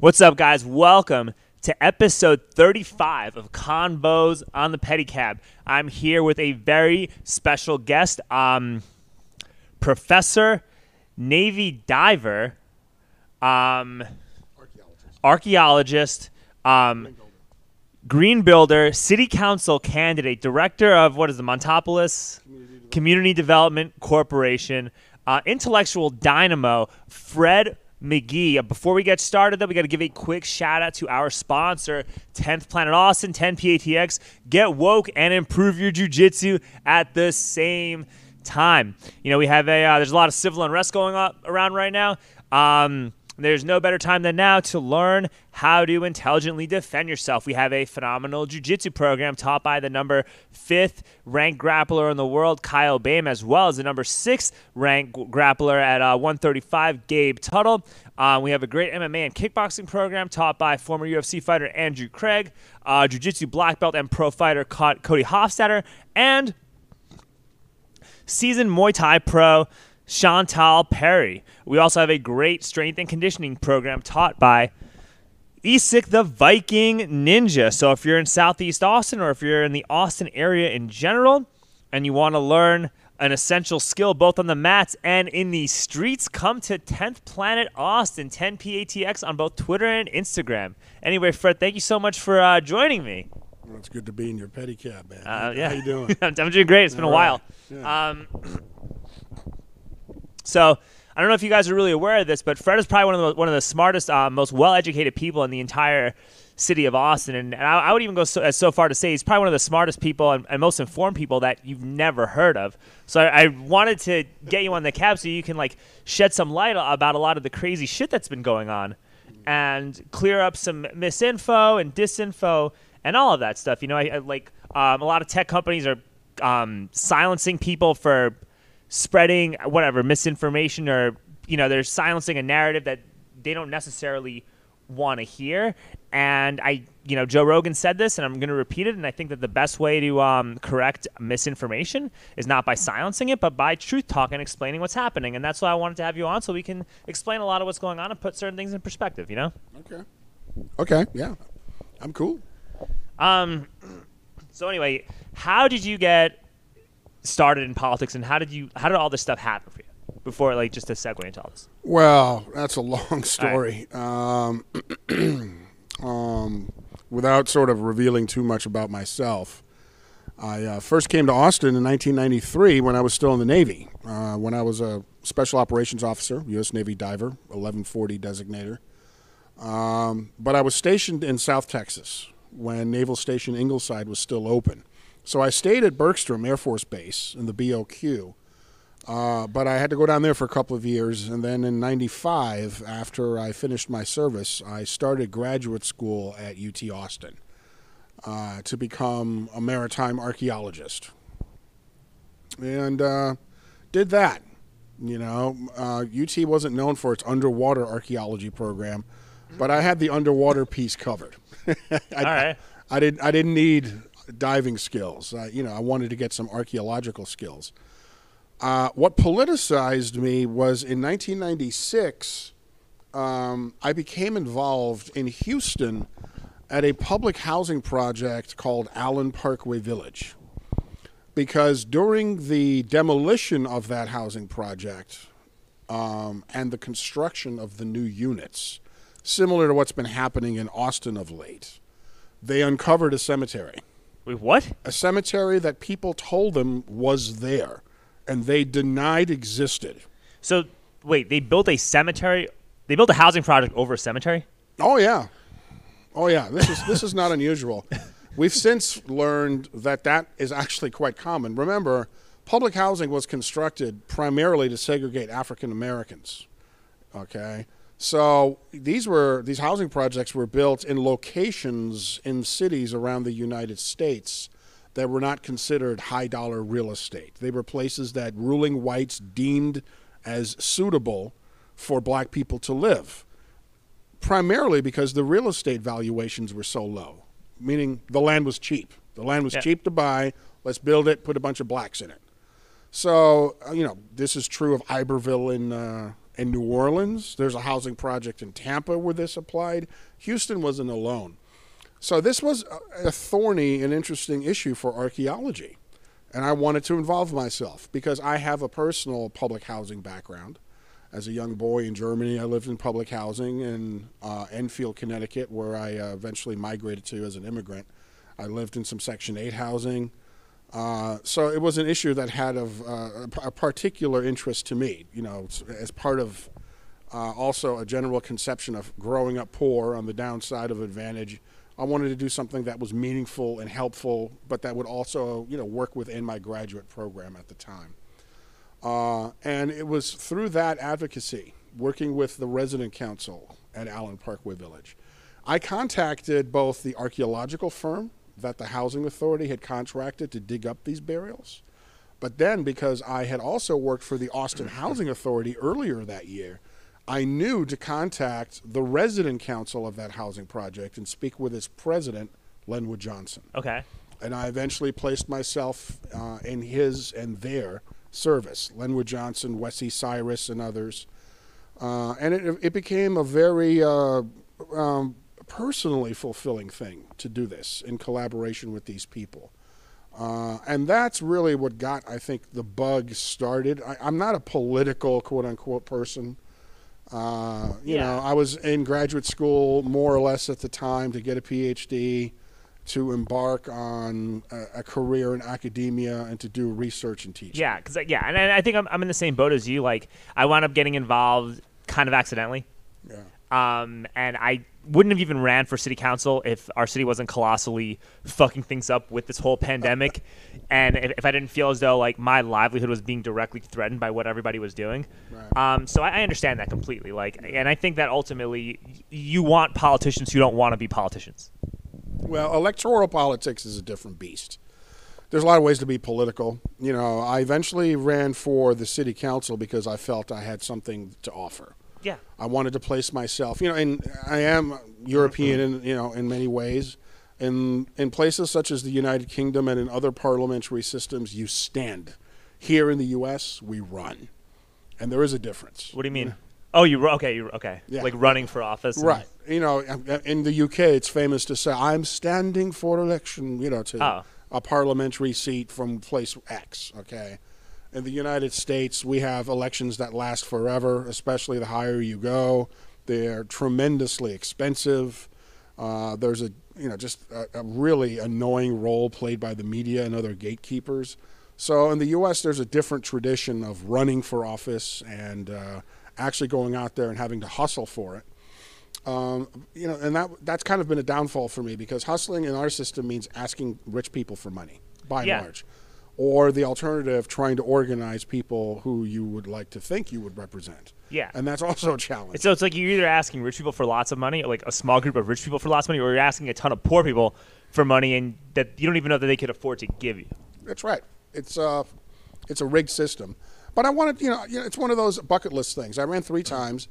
What's up, guys? Welcome to episode 35 of Convos on the Pedicab. I'm here with a very special guest, um, Professor Navy diver, um, archaeologist, um, green builder, city council candidate, director of what is the Montopolis Community Development Corporation, uh, intellectual dynamo, Fred McGee. Uh, Before we get started, though, we got to give a quick shout out to our sponsor, 10th Planet Austin, 10 PATX. Get woke and improve your jujitsu at the same time. You know, we have a, uh, there's a lot of civil unrest going on around right now. Um, there's no better time than now to learn how to intelligently defend yourself. We have a phenomenal jiu-jitsu program taught by the number fifth ranked grappler in the world, Kyle Boehm, as well as the number six ranked grappler at uh, 135, Gabe Tuttle. Uh, we have a great MMA and kickboxing program taught by former UFC fighter Andrew Craig, uh, jiu-jitsu black belt and pro fighter Cody Hofstadter, and seasoned Muay Thai pro Chantal Perry. We also have a great strength and conditioning program taught by Isik the Viking Ninja. So if you're in Southeast Austin or if you're in the Austin area in general and you want to learn an essential skill both on the mats and in the streets, come to 10th Planet Austin, 10 PATX on both Twitter and Instagram. Anyway, Fred, thank you so much for uh, joining me. Well, it's good to be in your pedicab, man. Uh, yeah. How you doing? I'm, doing great. It's been a while. right. Yeah. Um, so I don't know if you guys are really aware of this, but Fred is probably one of the one of the smartest, uh, most well-educated people in the entire city of Austin, and, and I, I would even go so, so far to say he's probably one of the smartest people and, and most informed people that you've never heard of. So I, I wanted to get you on the cab so you can like shed some light about a lot of the crazy shit that's been going on, and clear up some misinfo and disinfo and all of that stuff. You know, I, I like um, a lot of tech companies are um, silencing people for spreading whatever misinformation or you know they're silencing a narrative that they don't necessarily want to hear and i you know joe rogan said this and i'm going to repeat it and i think that the best way to um, correct misinformation is not by silencing it but by truth talk and explaining what's happening and that's why i wanted to have you on so we can explain a lot of what's going on and put certain things in perspective you know okay. Okay. Yeah. I'm cool. um so anyway how did you get started in politics and how did you how did all this stuff happen for you before like just to segue into all this Well, that's a long story. Um, um, without sort of revealing too much about myself, I uh, first came to Austin in 1993 when I was still in the Navy. Uh, when I was a special operations officer, U.S. Navy diver, 1140 designator. Um, but I was stationed in South Texas when Naval Station Ingleside was still open. So I stayed at Bergstrom Air Force Base in the BOQ. Uh, but I had to go down there for a couple of years, and then in '95, after I finished my service, I started graduate school at UT Austin uh, to become a maritime archaeologist, and uh, did that. You know, uh, UT wasn't known for its underwater archaeology program, but I had the underwater piece covered. I, all right I didn't. I didn't need diving skills. I, you know, I wanted to get some archaeological skills. Uh, what politicized me was in 1996. Um, I became involved in Houston at a public housing project called Allen Parkway Village, because during the demolition of that housing project um, and the construction of the new units, similar to what's been happening in Austin of late, they uncovered a cemetery wait what a cemetery that people told them was there and they denied existed. So wait, they built a cemetery. They built a housing project over a cemetery. Oh yeah. Oh yeah, this is this is not unusual. We've since learned that that is actually quite common. Remember, public housing was constructed primarily to segregate African Americans. Okay? So these were these housing projects were built in locations in cities around the United States that were not considered high dollar real estate. They were places that ruling whites deemed as suitable for black people to live, primarily because the real estate valuations were so low, meaning the land was cheap. The land was Yeah. cheap to buy. Let's build it, put a bunch of blacks in it. So, uh, you know, this is true of Iberville in, uh, in New Orleans. There's a housing project in Tampa where this applied. Houston wasn't alone. So this was a thorny and interesting issue for archaeology. And I wanted to involve myself because I have a personal public housing background. As a young boy in Germany, I lived in public housing in uh, Enfield, Connecticut, where I uh, eventually migrated to as an immigrant. I lived in some Section 8 housing. Uh, so it was an issue that had of uh, a particular interest to me, you know, as part of uh, also a general conception of growing up poor on the downside of advantage. I wanted to do something that was meaningful and helpful, but that would also, you know, work within my graduate program at the time. Uh, and it was through that advocacy, working with the resident council at Allen Parkway Village, I contacted both the archaeological firm that the housing authority had contracted to dig up these burials. But then, because I had also worked for the Austin Housing Authority earlier that year, I knew to contact the resident council of that housing project and speak with its president, Lenwood Johnson. Okay. And I eventually placed myself uh, in his and their service Lenwood Johnson, Wesley Cyrus, and others. Uh, and it, it became a very uh, um, personally fulfilling thing to do this in collaboration with these people. Uh, and that's really what got, I think, the bug started. I, am not a political, quote unquote, person. Uh, you yeah. know, I was in graduate school more or less at the time to get a PhD, to embark on a, a career in academia, and to do research and teaching. Yeah, because yeah, and I think I'm, I'm in the same boat as you. Like, I wound up getting involved kind of accidentally. Yeah. Um, and I wouldn't have even ran for city council if our city wasn't colossally fucking things up with this whole pandemic, and if, if, I didn't feel as though like my livelihood was being directly threatened by what everybody was doing. Right. Um, so I, I, understand that completely. Like, and I think that ultimately you want politicians who don't want to be politicians. Well, electoral politics is a different beast. There's a lot of ways to be political. You know, I eventually ran for the city council because I felt I had something to offer. Yeah. I wanted to place myself, you know, and I am European mm-hmm. in you know in many ways. In in places such as the United Kingdom and in other parliamentary systems, you stand. Here in the U.S., we run, and there is a difference. What do you mean? Oh, you okay? You okay? Yeah. Like running for office, right? You know, in the UK, it's famous to say, "I'm standing for election." You know, to oh. a parliamentary seat from place X. Okay, in the United States, we have elections that last forever, especially the higher you go. They're tremendously expensive. Uh, there's a you know just a, a, really annoying role played by the media and other gatekeepers. So in the U.S., there's a different tradition of running for office and uh, actually going out there and having to hustle for it. Um, you know, and that that's kind of been a downfall for me because hustling in our system means asking rich people for money, by and yeah. large or the alternative, trying to organize people who you would like to think you would represent. Yeah. And that's also a challenge. So it's like you're either asking rich people for lots of money, like a small group of rich people for lots of money, or you're asking a ton of poor people for money and that you don't even know that they could afford to give you. That's right. It's uh it's a rigged system. But I wanted, you know, you know, it's one of those bucket list things. I ran 3 times.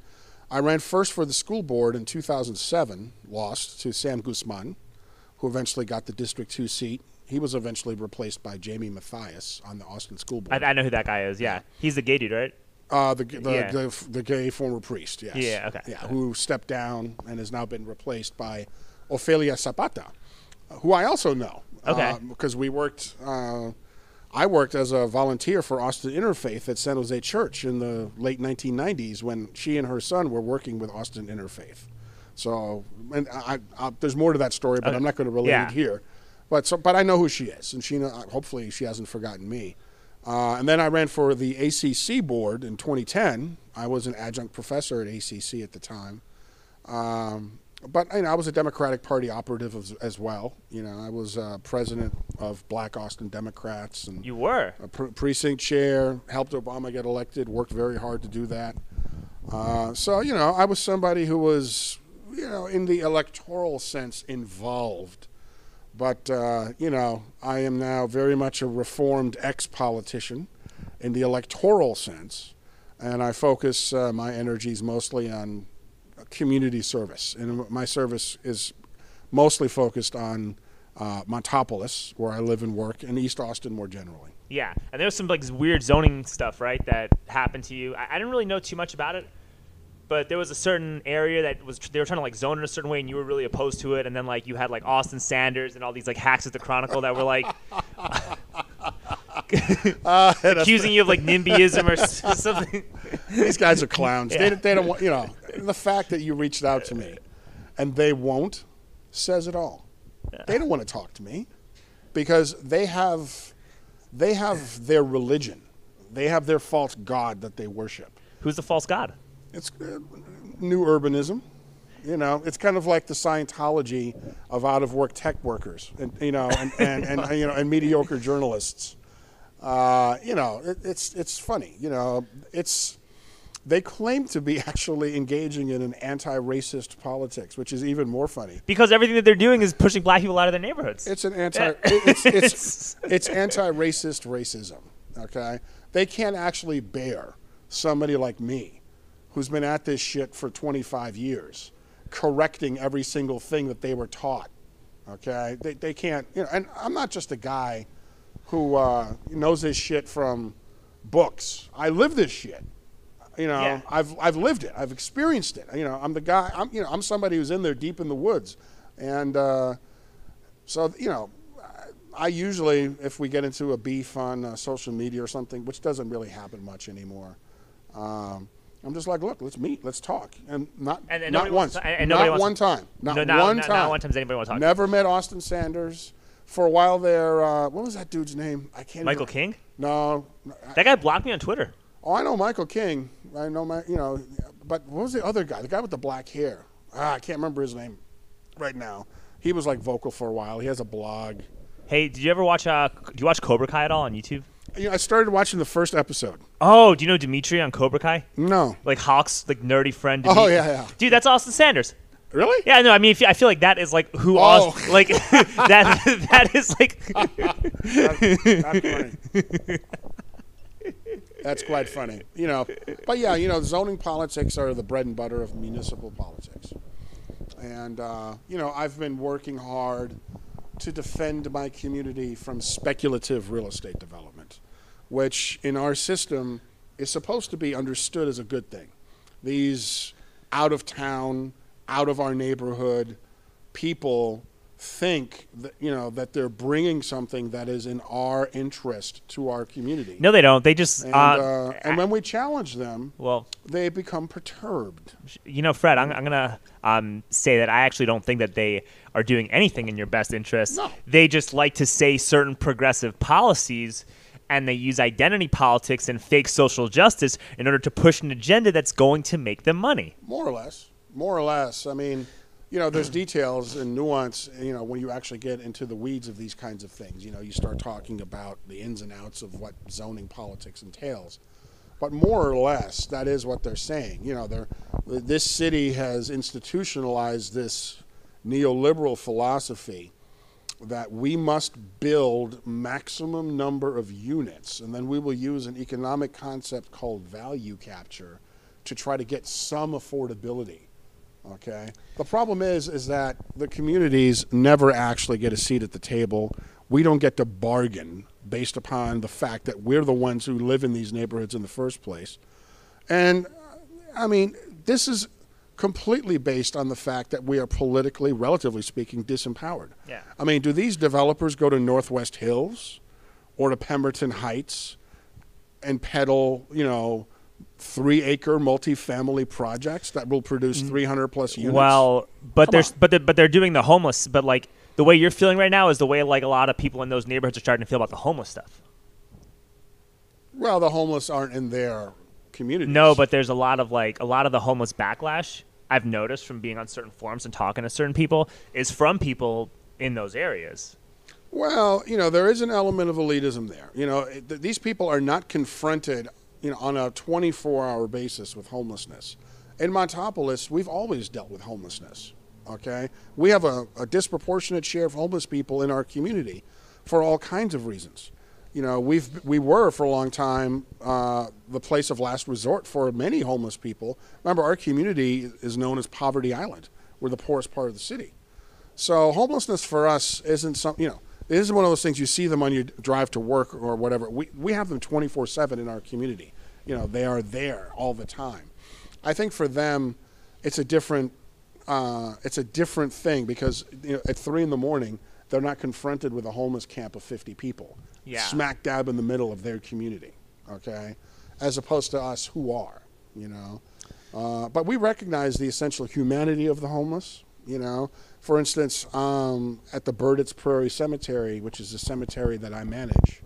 I ran first for the school board in 2007, lost to Sam Guzman, who eventually got the District 2 seat he was eventually replaced by Jayme Mathias on the Austin School Board. I, I know who that guy is. Yeah, he's the gay dude, right? Uh, the the, yeah. the, the gay former priest. Yes. Yeah. Okay. Yeah, who stepped down and has now been replaced by Ofelia Zapata, who I also know. Okay. Because uh, we worked. Uh, I worked as a volunteer for Austin Interfaith at San Jose Church in the late 1990s when she and her son were working with Austin Interfaith. So, and I, I, there's more to that story, but okay. I'm not going to relate yeah. it here. But so, but I know who she is, and she hopefully she hasn't forgotten me. Uh, and then I ran for the ACC board in 2010. I was an adjunct professor at ACC at the time. Um, but you know, I was a Democratic Party operative as, as well. You know, I was uh, president of Black Austin Democrats, and you were a pre- precinct chair. Helped Obama get elected. Worked very hard to do that. Uh, so you know, I was somebody who was, you know, in the electoral sense, involved but, uh, you know, I am now very much a reformed ex politician in the electoral sense, and I focus uh, my energies mostly on community service. And my service is mostly focused on uh, Montopolis, where I live and work, and East Austin more generally. Yeah, and there's some like weird zoning stuff, right, that happened to you. I, I didn't really know too much about it but there was a certain area that was they were trying to like zone in a certain way, and you were really opposed to it. And then like you had like Austin Sanders and all these like hacks at the Chronicle that were like Uh, accusing you of like NIMBYism or something. these guys are clowns. Yeah. They, they don't want, you know, the fact that you reached out to me and they won't says it all. They don't want to talk to me because they have, they have their religion. They have their false god that they worship. Who's the false god? It's uh, new urbanism. You know, it's kind of like the Scientology of out of work tech workers, and you know, and, and, and you know, and mediocre journalists. Uh, you know, it, it's it's funny. You know, it's they claim to be actually engaging in an anti-racist politics, which is even more funny. Because everything that they're doing is pushing black people out of their neighborhoods. It's an anti. it- it's, it's, it's anti-racist racism. Okay, they can't actually bear somebody like me, who's been at this shit for 25 years, correcting every single thing that they were taught. Okay, they they can't. You know, and I'm not just a guy who uh, knows this shit from books. I live this shit. You know, Yeah. I've I've lived it. I've experienced it. You know, I'm the guy. I'm you know I'm somebody who's in there deep in the woods, and uh, so you know, I usually if we get into a beef on uh, social media or something, which doesn't really happen much anymore. Um, I'm just like, look, let's meet, let's talk, and not And- and not once, to- and- not one to- time, not no, not, one not, time. not one time does anybody want to talk. Never met Austin Sanders. For a while there, uh, what was that dude's name? I can't. Michael even, King? No, That guy blocked me on Twitter. Oh, I know Michael King. I know my, you know, but what was the other guy? The guy with the black hair. Ah, I can't remember his name right now. He was like vocal for a while. He has a blog. Hey, did you ever watch? Uh, do you watch Cobra Kai at all on YouTube? You know, I started watching the first episode. Oh, do you know Demetri on Cobra Kai? No, Like Hawk's like nerdy friend. Oh, yeah, yeah. Dude, that's Austin Sanders. really? Yeah, no, I mean, I feel like that is like who Oh. Austin, like that. That is like. That's. That's quite funny. You know, but yeah, you know, zoning politics are the bread and butter of municipal politics. And, uh, you know, I've been working hard to defend my community from speculative real estate development, which in our system is supposed to be understood as a good thing. These out of town, out of our neighborhood people think that you know that they're bringing something that is in our interest to our community. No, they don't. They just. And, uh, uh, and when we challenge them, well, they become perturbed. you know, Fred, I'm, I'm gonna um, say that I actually don't think that they are doing anything in your best interest. No. They just like to say certain progressive policies, and they use identity politics and fake social justice in order to push an agenda that's going to make them money. More or less. More or less. I mean, you know, there's details and nuance, you know, when you actually get into the weeds of these kinds of things. You know, you start talking about the ins and outs of what zoning politics entails. But more or less, that is what they're saying. You know, they're, this city has institutionalized this neoliberal philosophy that we must build maximum number of units, and then we will use an economic concept called value capture to try to get some affordability. Okay. The problem is, is that the communities never actually get a seat at the table. We don't get to bargain based upon the fact that we're the ones who live in these neighborhoods in the first place. And I mean, this is completely based on the fact that we are politically, relatively speaking, disempowered. Yeah. I mean, do these developers go to Northwest Hills or to Pemberton Heights and peddle, you know, three acre multifamily projects that will produce mm. 300 plus units? Well, but Come on. but they're, but they're doing the homeless. But like the way you're feeling right now is the way like a lot of people in those neighborhoods are starting to feel about the homeless stuff. well, the homeless aren't in their communities. No, but there's a lot of like a lot of the homeless backlash I've noticed from being on certain forums and talking to certain people is from people in those areas. Well, you know, there is an element of elitism there. You know, th- these people are not confronted, you know, on a 24-hour basis with homelessness. In Montopolis, we've always dealt with homelessness. Okay, we have a, a disproportionate share of homeless people in our community, for all kinds of reasons. You know, we've we were for a long time uh, the place of last resort for many homeless people. Remember, our community is known as Poverty Island. We're the poorest part of the city. So homelessness for us isn't some, you know, it isn't one of those things you see them on your drive to work or whatever. We, we have them 24 7 in our community. You know, they are there all the time. I think for them, it's a different uh, it's a different thing because you know, at three in the morning they're not confronted with a homeless camp of 50 people, Yeah. smack dab in the middle of their community. Okay, as opposed to us who are, you know. Uh, but we recognize the essential humanity of the homeless. You know, for instance, um, at the Burditt Prairie Cemetery, which is a cemetery that I manage,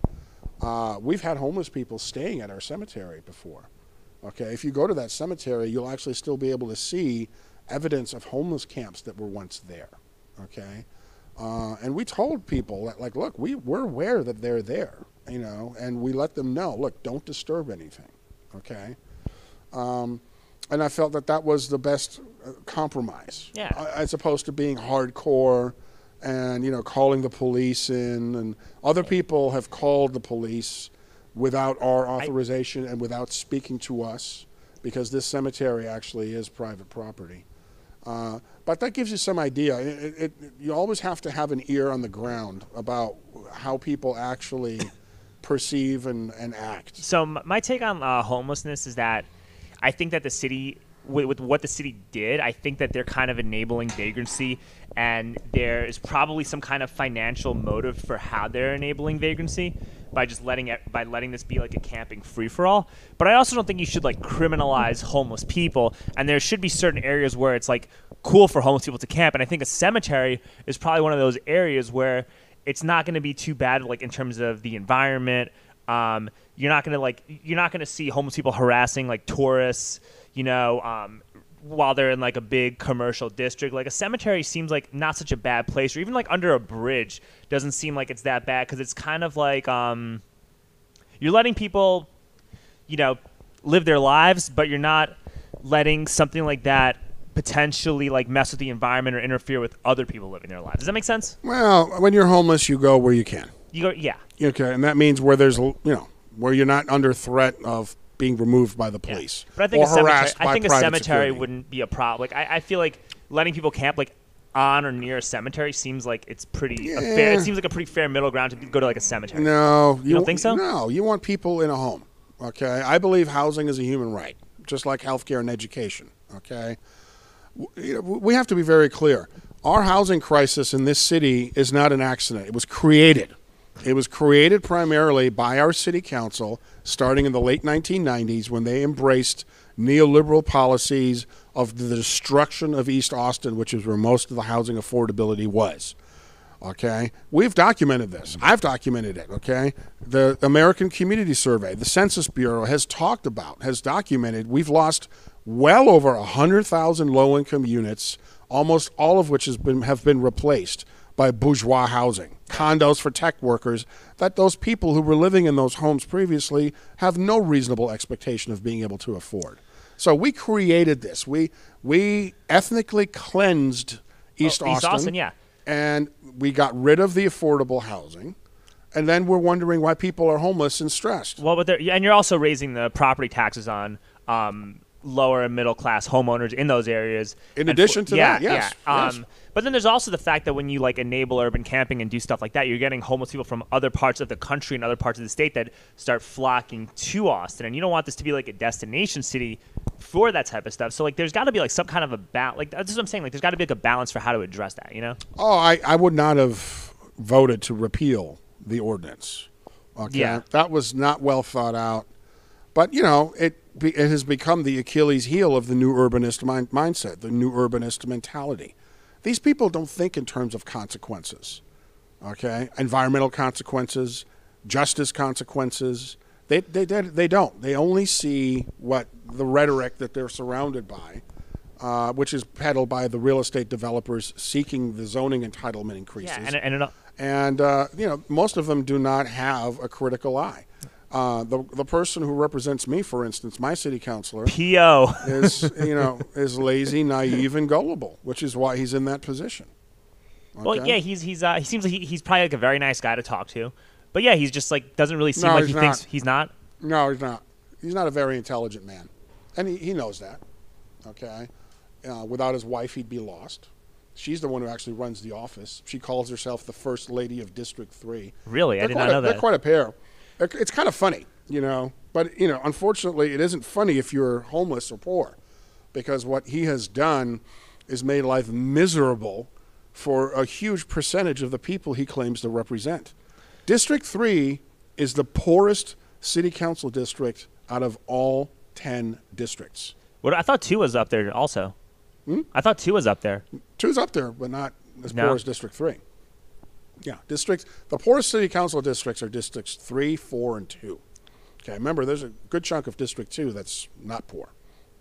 uh, we've had homeless people staying at our cemetery before. Okay, if you go to that cemetery, you'll actually still be able to see evidence of homeless camps that were once there. Okay, uh, and we told people that, like, look, we we're aware that they're there, you know, and we let them know, look, don't disturb anything. Okay, um, and I felt that that was the best uh, compromise, Yeah. as opposed to being hardcore and you know calling the police in, and other people have called the police without our authorization and without speaking to us, because this cemetery actually is private property. Uh, but that gives you some idea. It, it, you always have to have an ear on the ground about how people actually perceive and, and act. So my take on uh, homelessness is that I think that the city, with, with what the city did, I think that they're kind of enabling vagrancy, and there is probably some kind of financial motive for how they're enabling vagrancy by just letting it by letting this be like a camping free for all. But I also don't think you should like criminalize homeless people, and there should be certain areas where it's like cool for homeless people to camp, and I think a cemetery is probably one of those areas where it's not going to be too bad like in terms of the environment um, you're not gonna like you're not gonna see homeless people harassing like tourists, you know, um, while they're in like a big commercial district. Like a cemetery seems like not such a bad place, or even like under a bridge doesn't seem like it's that bad because it's kind of like um, you're letting people, you know, live their lives, but you're not letting something like that potentially like mess with the environment or interfere with other people living their lives. Does that make sense? Well, when you're homeless, you go where you can. You go, yeah. Okay, and that means where there's you know where you're not under threat of being removed by the Yeah. police But I think a cemetery, I think a cemetery security. wouldn't be a problem. Like I, I feel like letting people camp like on or near a cemetery seems like it's pretty a fair. It seems like a pretty fair middle ground to go to like a cemetery. No, you, don't think so? No, you want people in a home. Okay, I believe housing is a human right, just like healthcare and education. Okay, you we have to be very clear. Our housing crisis in this city is not an accident. It was created. It was created primarily by our city council starting in the late 1990s when they embraced neoliberal policies of the destruction of East Austin, which is where most of the housing affordability was. Okay, we've documented this. I've documented it. Okay, the American Community Survey, the Census Bureau has talked about, has documented. We've lost well over hundred thousand low-income units, almost all of which has been have been replaced by bourgeois housing, condos for tech workers. That those people who were living in those homes previously have no reasonable expectation of being able to afford. So we created this. We we ethnically cleansed East Oh, East Austin. Austin, yeah. And we got rid of the affordable housing. And then we're wondering why people are homeless and stressed. Well, but and you're also raising the property taxes on um, lower and middle class homeowners in those areas. In addition to yeah, that, yes, yeah. yes. But then there's also the fact that when you like enable urban camping and do stuff like that, you're getting homeless people from other parts of the country and other parts of the state that start flocking to Austin, and you don't want this to be like a destination city for that type of stuff. So like, there's got to be like some kind of a balance. Like that's what I'm saying. Like, there's got to be like a balance for how to address that. You know? Oh, I, I would not have voted to repeal the ordinance. Okay. Yeah. That was not well thought out. But, you know, it, be, it has become the Achilles heel of the new urbanist mind, mindset, the new urbanist mentality. These people don't think in terms of consequences. Okay? Environmental consequences, justice consequences. They, they, they, they don't. They only see what the rhetoric that they're surrounded by, uh, which is peddled by the real estate developers seeking the zoning entitlement increases. Yeah. And, and and uh, you know, most of them do not have a critical eye. Uh, the the person who represents me, for instance, my city councilor, Pio. is you know is lazy, naive, and gullible, which is why he's in that position. Well, yeah, he's he's uh, he seems like he, he's probably like a very nice guy to talk to, but yeah, he's just like doesn't really seem No, like he thinks he's not. No, he's not. He's not a very intelligent man, and he, he knows that. Okay, uh, without his wife, he'd be lost. She's the one who actually runs the office. She calls herself the first lady of District Three. Really, I They're did quite not a, know They're quite a pair. It's kind of funny, you know. But you know, unfortunately, it isn't funny if you're homeless or poor. because what he has done is made life miserable for a huge percentage of the people he claims to represent. District 3 is the poorest city council district out of all 10 districts. What I thought two was up there also. Hmm? I thought two was up there. Two's up there, but not as No. poor as District 3. Yeah, districts. The poorest city council districts are districts 3, 4, and 2. Okay, remember, there's a good chunk of District 2 that's not poor.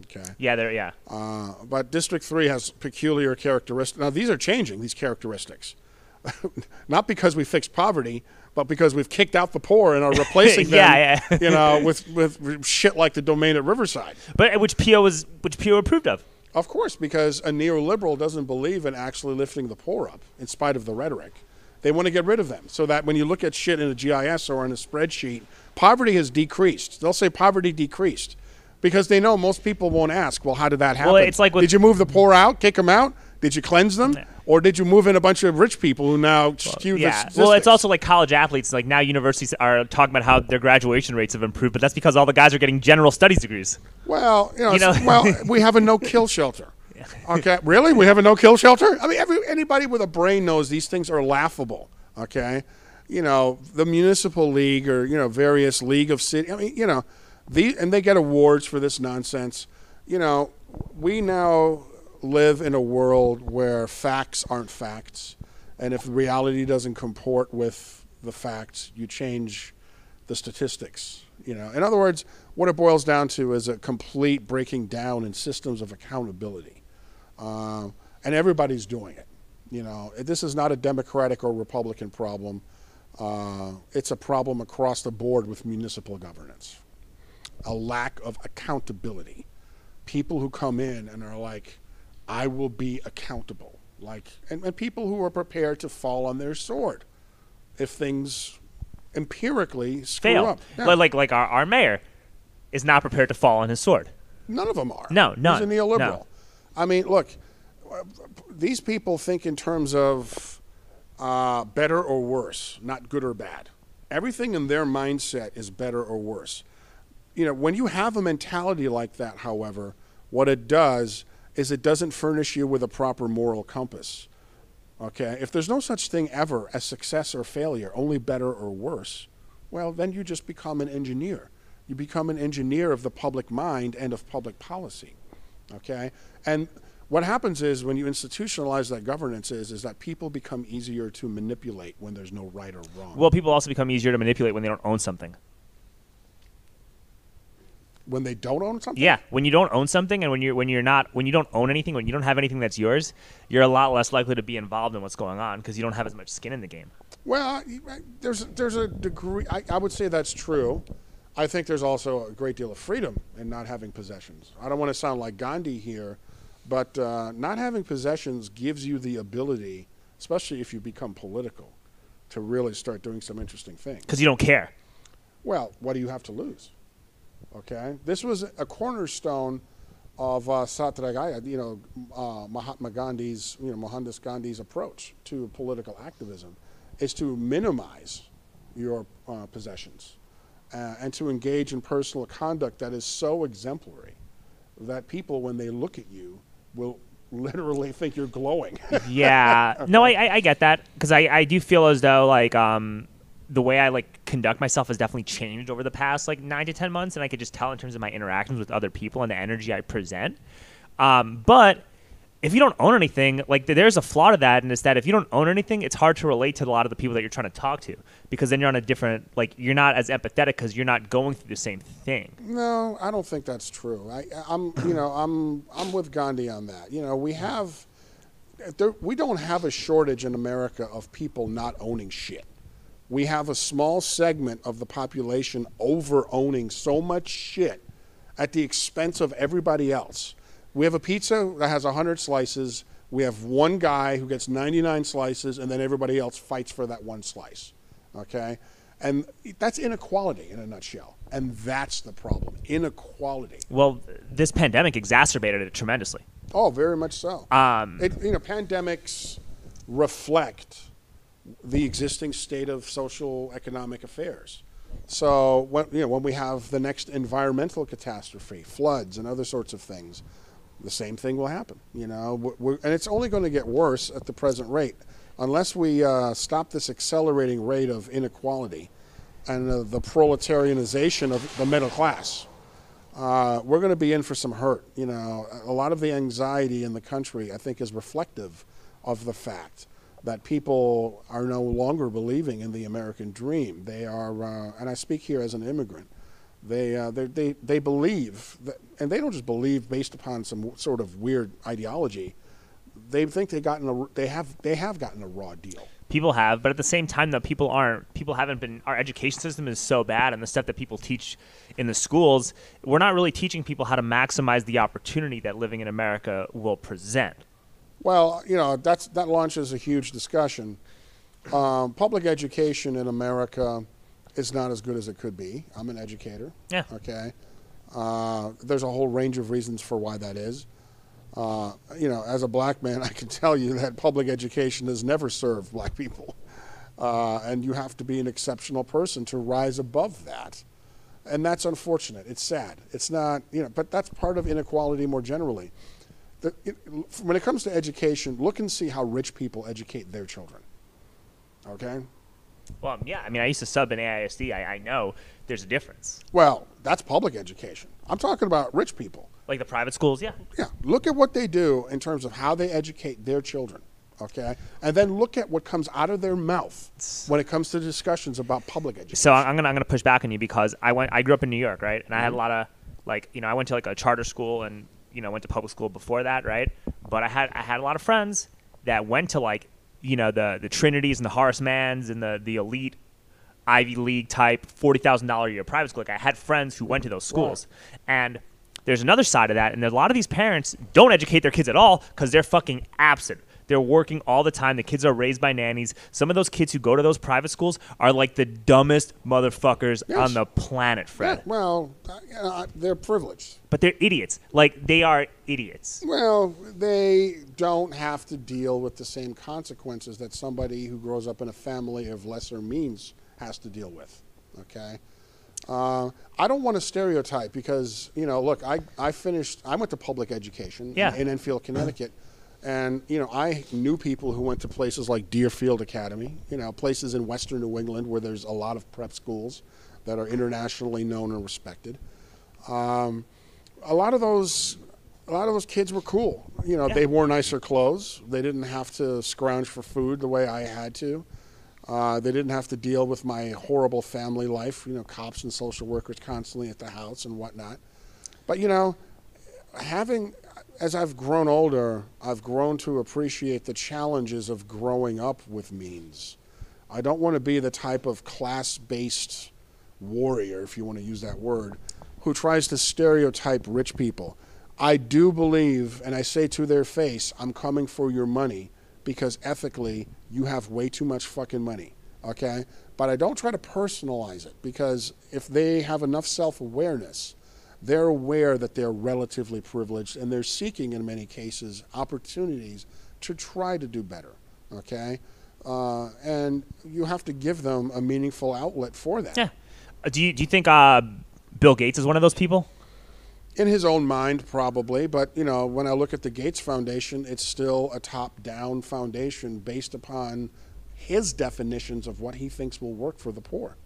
Okay. Yeah, there. Yeah. Uh, but District 3 has peculiar characteristics. Now, these are changing, these characteristics. Not because we fixed poverty, but because we've kicked out the poor and are replacing them, Yeah, yeah. you know, with, with shit like the domain at Riverside. But uh, which Pio was which Pio approved of? Of course, because a neoliberal doesn't believe in actually lifting the poor up, in spite of the rhetoric. They want to get rid of them, so that when you look at shit in a GIS or in a spreadsheet, poverty has decreased. They'll say poverty decreased, because they know most people won't ask, "Well, how did that happen? it's like did you move the poor out, kick them out? Did you cleanse them, or did you move in a bunch of rich people who now skew the Yeah. statistics? Well, it's also like college athletes. Like now, universities are talking about how their graduation rates have improved, but that's because all the guys are getting general studies degrees. Well, you know, You know- well, we have a no-kill shelter. Okay, really? We have a no-kill shelter? I mean, every, anybody with a brain knows these things are laughable. Okay, you know, the municipal league or you know various league of city. I mean, you know, the and they get awards for this nonsense. You know, we now live in a world where facts aren't facts, and if reality doesn't comport with the facts, you change the statistics. You know, in other words, what it boils down to is a complete breaking down in systems of accountability, um, and everybody's doing it. You know, this is not a Democratic or Republican problem. Uh, it's a problem across the board with municipal governance. A lack of accountability. People who come in and are like, "I will be accountable," like, and, and people who are prepared to fall on their sword if things empirically screw Fail. up. Yeah. Like like our, our mayor is not prepared to fall on his sword. None of them are. No, He's a neoliberal. No. I mean, look, these people think in terms of uh, better or worse, not good or bad. Everything in their mindset is better or worse. You know, when you have a mentality like that, however, what it does is it doesn't furnish you with a proper moral compass. Okay? If there's no such thing ever as success or failure, only better or worse, well, then you just become an engineer. You become an engineer of the public mind and of public policy. Okay? And what happens is when you institutionalize that governance is is that people become easier to manipulate when there's no right or wrong. Well, people also become easier to manipulate when they don't own something. when they don't own something? Yeah, when you don't own something, and when you're when you're not when you don't own anything, when you don't have anything that's yours, you're a lot less likely to be involved in what's going on because you don't have as much skin in the game. Well, there's there's a degree. I, I would say that's true. I think there's also a great deal of freedom in not having possessions. I don't want to sound like Gandhi here, but uh, not having possessions gives you the ability, especially if you become political, to really start doing some interesting things. Because you don't care. Well, what do you have to lose? Okay, this was a cornerstone of uh, Satyagraha, you know, uh, Mahatma Gandhi's, you know, Mohandas Gandhi's approach to political activism is to minimize your uh, possessions uh, and to engage in personal conduct that is so exemplary that people, when they look at you, will literally think you're glowing. Yeah. No, I, I, get that because I, I do feel as though like um the way I like conduct myself has definitely changed over the past like nine to ten months, and I could just tell in terms of my interactions with other people and the energy I present. Um, but if you don't own anything, like there's a flaw to that, and it's that if you don't own anything, it's hard to relate to a lot of the people that you're trying to talk to because then you're on a different like you're not as empathetic because you're not going through the same thing. No, I don't think that's true. I, I'm, you know, I'm, I'm with Gandhi on that. You know, we have, there, we don't have a shortage in America of people not owning shit. We have a small segment of the population over owning so much shit at the expense of everybody else. We have a pizza that has 100 slices. We have one guy who gets 99 slices, and then everybody else fights for that one slice. Okay? And that's inequality in a nutshell. And that's the problem inequality. Well, this pandemic exacerbated it tremendously. Oh, very much so. Um, It, you know, pandemics reflect the existing state of social economic affairs. So when you know when we have the next environmental catastrophe, floods and other sorts of things, the same thing will happen. You know, we're, and it's only going to get worse at the present rate unless we uh, stop this accelerating rate of inequality and uh, the proletarianization of the middle class. Uh, we're going to be in for some hurt. You know, a lot of the anxiety in the country, I think, is reflective of the fact that people are no longer believing in the American dream. They are, uh, and I speak here as an immigrant. They, uh, they, they believe, that, and they don't just believe based upon some sort of weird ideology. They think they gotten a, they have they have gotten a raw deal. People have, but at the same time, though, people aren't. People haven't been. Our education system is so bad, and the stuff that people teach in the schools, we're not really teaching people how to maximize the opportunity that living in America will present. Well, you know, that's that launches a huge discussion. Um, public education in America is not as good as it could be. I'm an educator. Yeah. Okay. Uh, there's a whole range of reasons for why that is. Uh, you know, as a black man, I can tell you that public education has never served black people. Uh, and you have to be an exceptional person to rise above that. And that's unfortunate. It's sad. It's not, you know, but that's part of inequality more generally. The, it, when it comes to education, look and see how rich people educate their children. Okay? Well, yeah. I mean, I used to sub in AISD. I, I know there's a difference. Well, that's public education. I'm talking about rich people. Like the private schools, yeah. Yeah. Look at what they do in terms of how they educate their children. Okay, and then look at what comes out of their mouth when it comes to discussions about public education. So I'm gonna I'm gonna push back on you because I went I grew up in New York, right? And I had mm-hmm. a lot of like you know I went to like a charter school and you know went to public school before that, right? But I had I had a lot of friends that went to like you know the the Trinities and the Horace Manns and the the elite Ivy League type forty thousand dollar a year private school. Like I had friends who went to those schools, and there's another side of that, and a lot of these parents don't educate their kids at all because they're fucking absent. They're working all the time. The kids are raised by nannies. Some of those kids who go to those private schools are like the dumbest motherfuckers Yes. on the planet, Fred. Yeah, well, uh, you know, they're privileged. But they're idiots. Like they are idiots. Well, they don't have to deal with the same consequences that somebody who grows up in a family of lesser means has to deal with. Okay. Uh, I don't want to stereotype because you know, look, I, I finished. I went to public education Yeah. in Enfield, Connecticut, and you know, I knew people who went to places like Deerfield Academy. You know, places in Western New England where there's a lot of prep schools that are internationally known and respected. Um, a lot of those a lot of those kids were cool. You know, Yeah. they wore nicer clothes. They didn't have to scrounge for food the way I had to. Uh, they didn't have to deal with my horrible family life. You know, cops and social workers constantly at the house and whatnot. But you know, having as I've grown older, I've grown to appreciate the challenges of growing up with means. I don't want to be the type of class-based warrior, if you want to use that word, who tries to stereotype rich people. I do believe, and I say to their face, I'm coming for your money because ethically you have way too much fucking money. Okay? But I don't try to personalize it because if they have enough self awareness, they're aware that they're relatively privileged and they're seeking, in many cases, opportunities to try to do better. Okay? Uh, and you have to give them a meaningful outlet for that. Yeah. Uh, Do you do you think uh, Bill Gates is one of those people? in his own mind probably but you know when i look at the gates foundation it's still a top down foundation based upon his definitions of what he thinks will work for the poor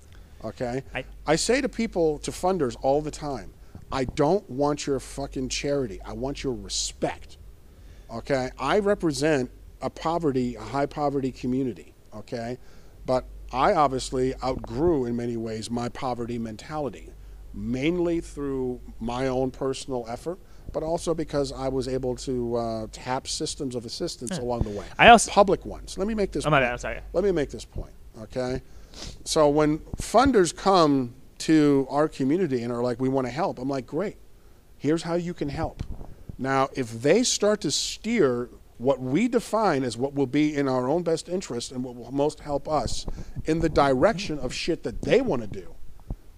okay I- I say to people to funders all the time i don't want your fucking charity i want your respect okay i represent a poverty a high poverty community okay but i obviously outgrew in many ways my poverty mentality mainly through my own personal effort but also because i was able to uh, tap systems of assistance along the way I also- public ones let me make this my point. bad. I'm sorry. let me make this point, okay? So when funders come to our community and are like, we want to help, I'm like, great. Here's how you can help. Now, if they start to steer what we define as what will be in our own best interest and what will most help us in the direction of shit that they want to do,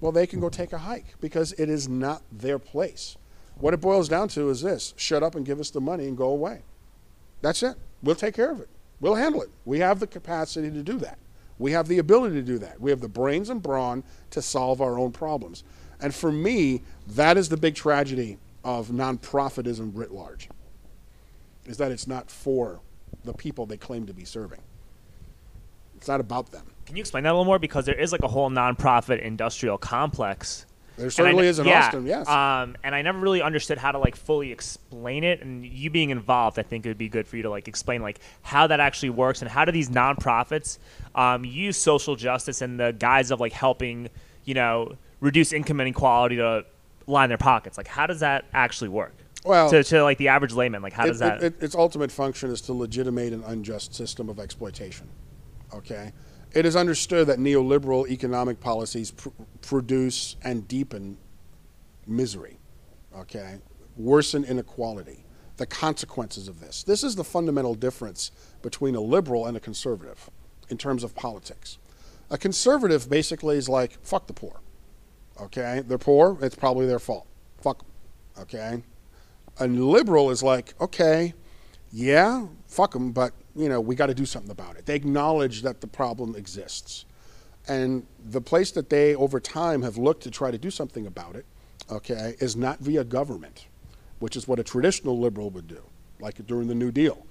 well, they can go take a hike because it is not their place. What it boils down to is this shut up and give us the money and go away. That's it. We'll take care of it. We'll handle it. We have the capacity to do that. We have the ability to do that. We have the brains and brawn to solve our own problems. And for me, that is the big tragedy of nonprofitism writ large is that it's not for the people they claim to be serving. It's not about them. Can you explain that a little more? Because there is like a whole nonprofit industrial complex. There And I certainly is in yeah, Austin, yes. Um, and I never really understood how to like fully explain it. And you being involved, I think it would be good for you to like explain like how that actually works and how do these nonprofits um, use social justice in the guise of like helping, you know, reduce income inequality to line their pockets. Like, how does that actually work? Well- to, to like the average layman, like how It- does that? it- it- its ultimate function is to legitimate an unjust system of exploitation. Okay? It is understood that neoliberal economic policies pr- produce and deepen misery. Okay? Worsen inequality. The consequences of this. This is the fundamental difference between a liberal and a conservative in terms of politics. A conservative basically is like, fuck the poor. Okay? They're poor, it's probably their fault. Fuck 'em. Okay? a liberal is like, okay, yeah, fuck them, but you know we got to do something about it. They acknowledge that the problem exists, and the place that they over time have looked to try to do something about it, okay, is not via government, which is what a traditional liberal would do, like during the New Deal.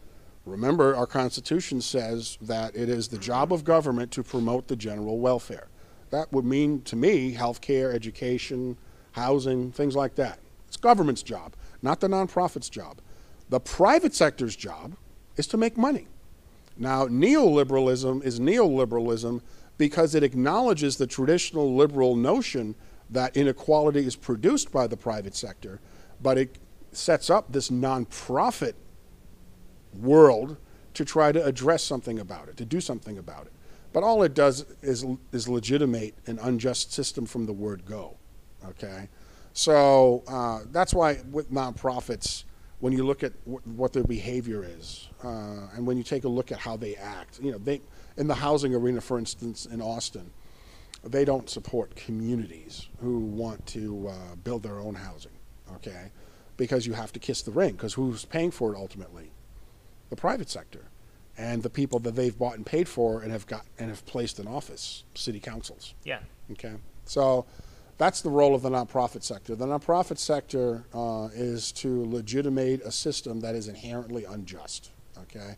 Remember, our Constitution says that it is the job of government to promote the general welfare. That would mean to me health care, education, housing, things like that. It's government's job, not the nonprofit's job. The private sector's job is to make money. Now, neoliberalism is neoliberalism because it acknowledges the traditional liberal notion that inequality is produced by the private sector, but it sets up this nonprofit world to try to address something about it, to do something about it. But all it does is, is legitimate an unjust system from the word go. Okay? So uh, that's why with nonprofits, when you look at w- what their behavior is, uh, and when you take a look at how they act, you know, they in the housing arena, for instance, in Austin, they don't support communities who want to uh, build their own housing. Okay, because you have to kiss the ring. Because who's paying for it ultimately? The private sector, and the people that they've bought and paid for and have got and have placed in office, city councils. yeah. Okay, so that's the role of the nonprofit sector. The nonprofit sector uh, is to legitimate a system that is inherently unjust. Okay,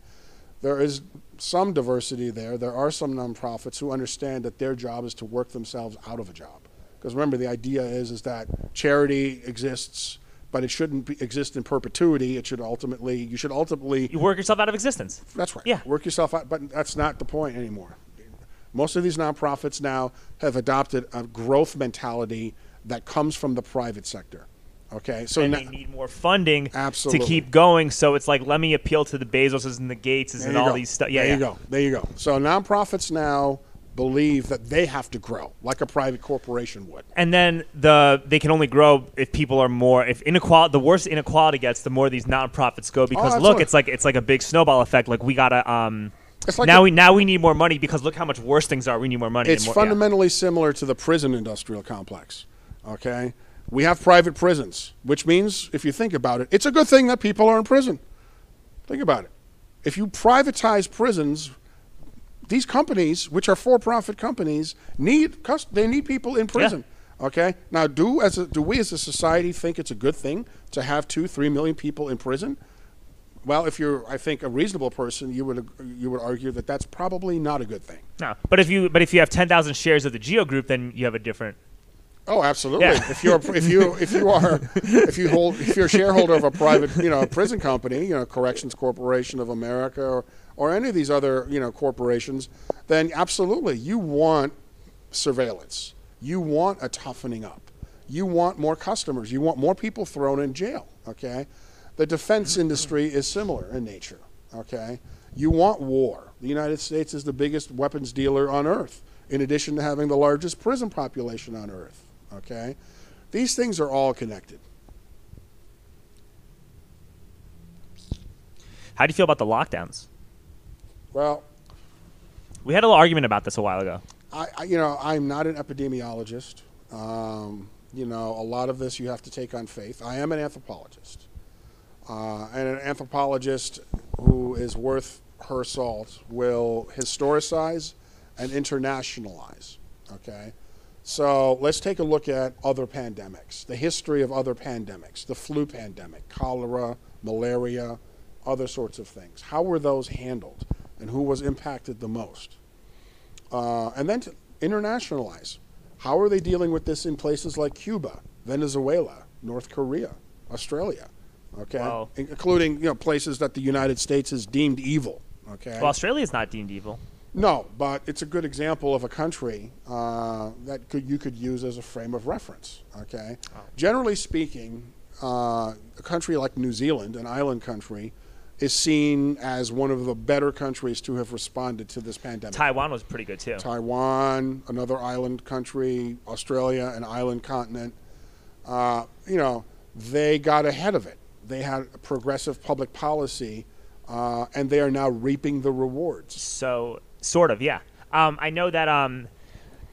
there is some diversity there. There are some nonprofits who understand that their job is to work themselves out of a job. Because remember, the idea is is that charity exists, but it shouldn't be, exist in perpetuity. It should ultimately you should ultimately You work yourself out of existence. that's right. Yeah. Work yourself out, but that's not the point anymore. Most of these nonprofits now have adopted a growth mentality that comes from the private sector. Okay, so and now, they need more funding Absolutely. to keep going. So it's like, let me appeal to the Bezoses and the Gateses and all go. these stuff. Yeah, there yeah. you go. There you go. So nonprofits now believe that they have to grow like a private corporation would. And then the they can only grow if people are more. If inequality, the worse inequality gets, the more these nonprofits go. Because look, it's like it's like a big snowball effect. Like we gotta. Um, It's like now a- we now we need more money because look how much worse things are. We need more money. It's and more, yeah. fundamentally similar to the prison industrial complex. Okay? We have private prisons, which means, if you think about it, it's a good thing that people are in prison. Think about it. If you privatize prisons, these companies, which are for-profit companies, need they need people in prison. Okay. Now, do as a, do we as a society think it's a good thing to have two, three million people in prison? Well, if you're, I think, a reasonable person, you would you would argue that that's probably not a good thing. No, but if you but if you have ten thousand shares of the Geo Group, then you have a different. Oh, absolutely. Yeah. If you're if you if you are if you hold if you're a shareholder of a private you know a prison company, you know Corrections Corporation of America or or any of these other you know corporations, then absolutely you want surveillance. You want a toughening up. You want more customers. You want more people thrown in jail. Okay, the defense industry is similar in nature. Okay, you want war. The United States is the biggest weapons dealer on earth, in addition to having the largest prison population on earth. Okay, these things are all connected. How do you feel about the lockdowns? Well, We had a little argument about this a while ago. I, I you know I'm not an epidemiologist. Um, you know, a lot of this you have to take on faith. I am an anthropologist, uh, and an anthropologist who is worth her salt will historicize and internationalize. Okay, So let's take a look at other pandemics, the history of other pandemics, the flu pandemic, cholera, malaria, other sorts of things. How were those handled, and who was impacted the most? Uh, and then to internationalize. How are they dealing with this in places like Cuba, Venezuela, North Korea, Australia? Okay, Wow. including you know places that the United States has deemed evil. Okay, Well, Australia's not deemed evil. no, but it's a good example of a country uh, that could, you could use as a frame of reference. Okay, generally speaking, uh, a country like New Zealand, an island country, is seen as one of the better countries to have responded to this pandemic. Taiwan was pretty good too. Taiwan, another island country, Australia, an island continent. Uh, you know, they got ahead of it. They had a progressive public policy, uh, and they are now reaping the rewards. So sort of, yeah. Um, I know that um,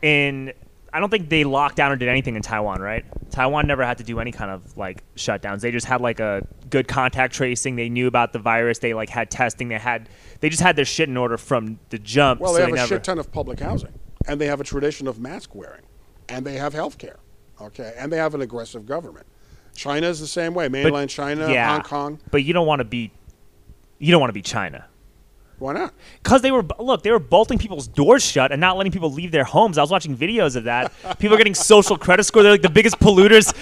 in I don't think they locked down or did anything in Taiwan, right? Taiwan never had to do any kind of like shutdowns. They just had like a good contact tracing. They knew about the virus. They like had testing. They had they just had their shit in order from the jump. Well, so they have a never, shit ton of public housing, and they have a tradition of mask wearing, and they have health care, okay, and they have an aggressive government. China is the same way. Mainland China, yeah. Hong Kong. But you don't want to be you don't want to be China. Why not? Because they were look, they were bolting people's doors shut and not letting people leave their homes. I was watching videos of that. People are getting social credit score. They're like the biggest polluters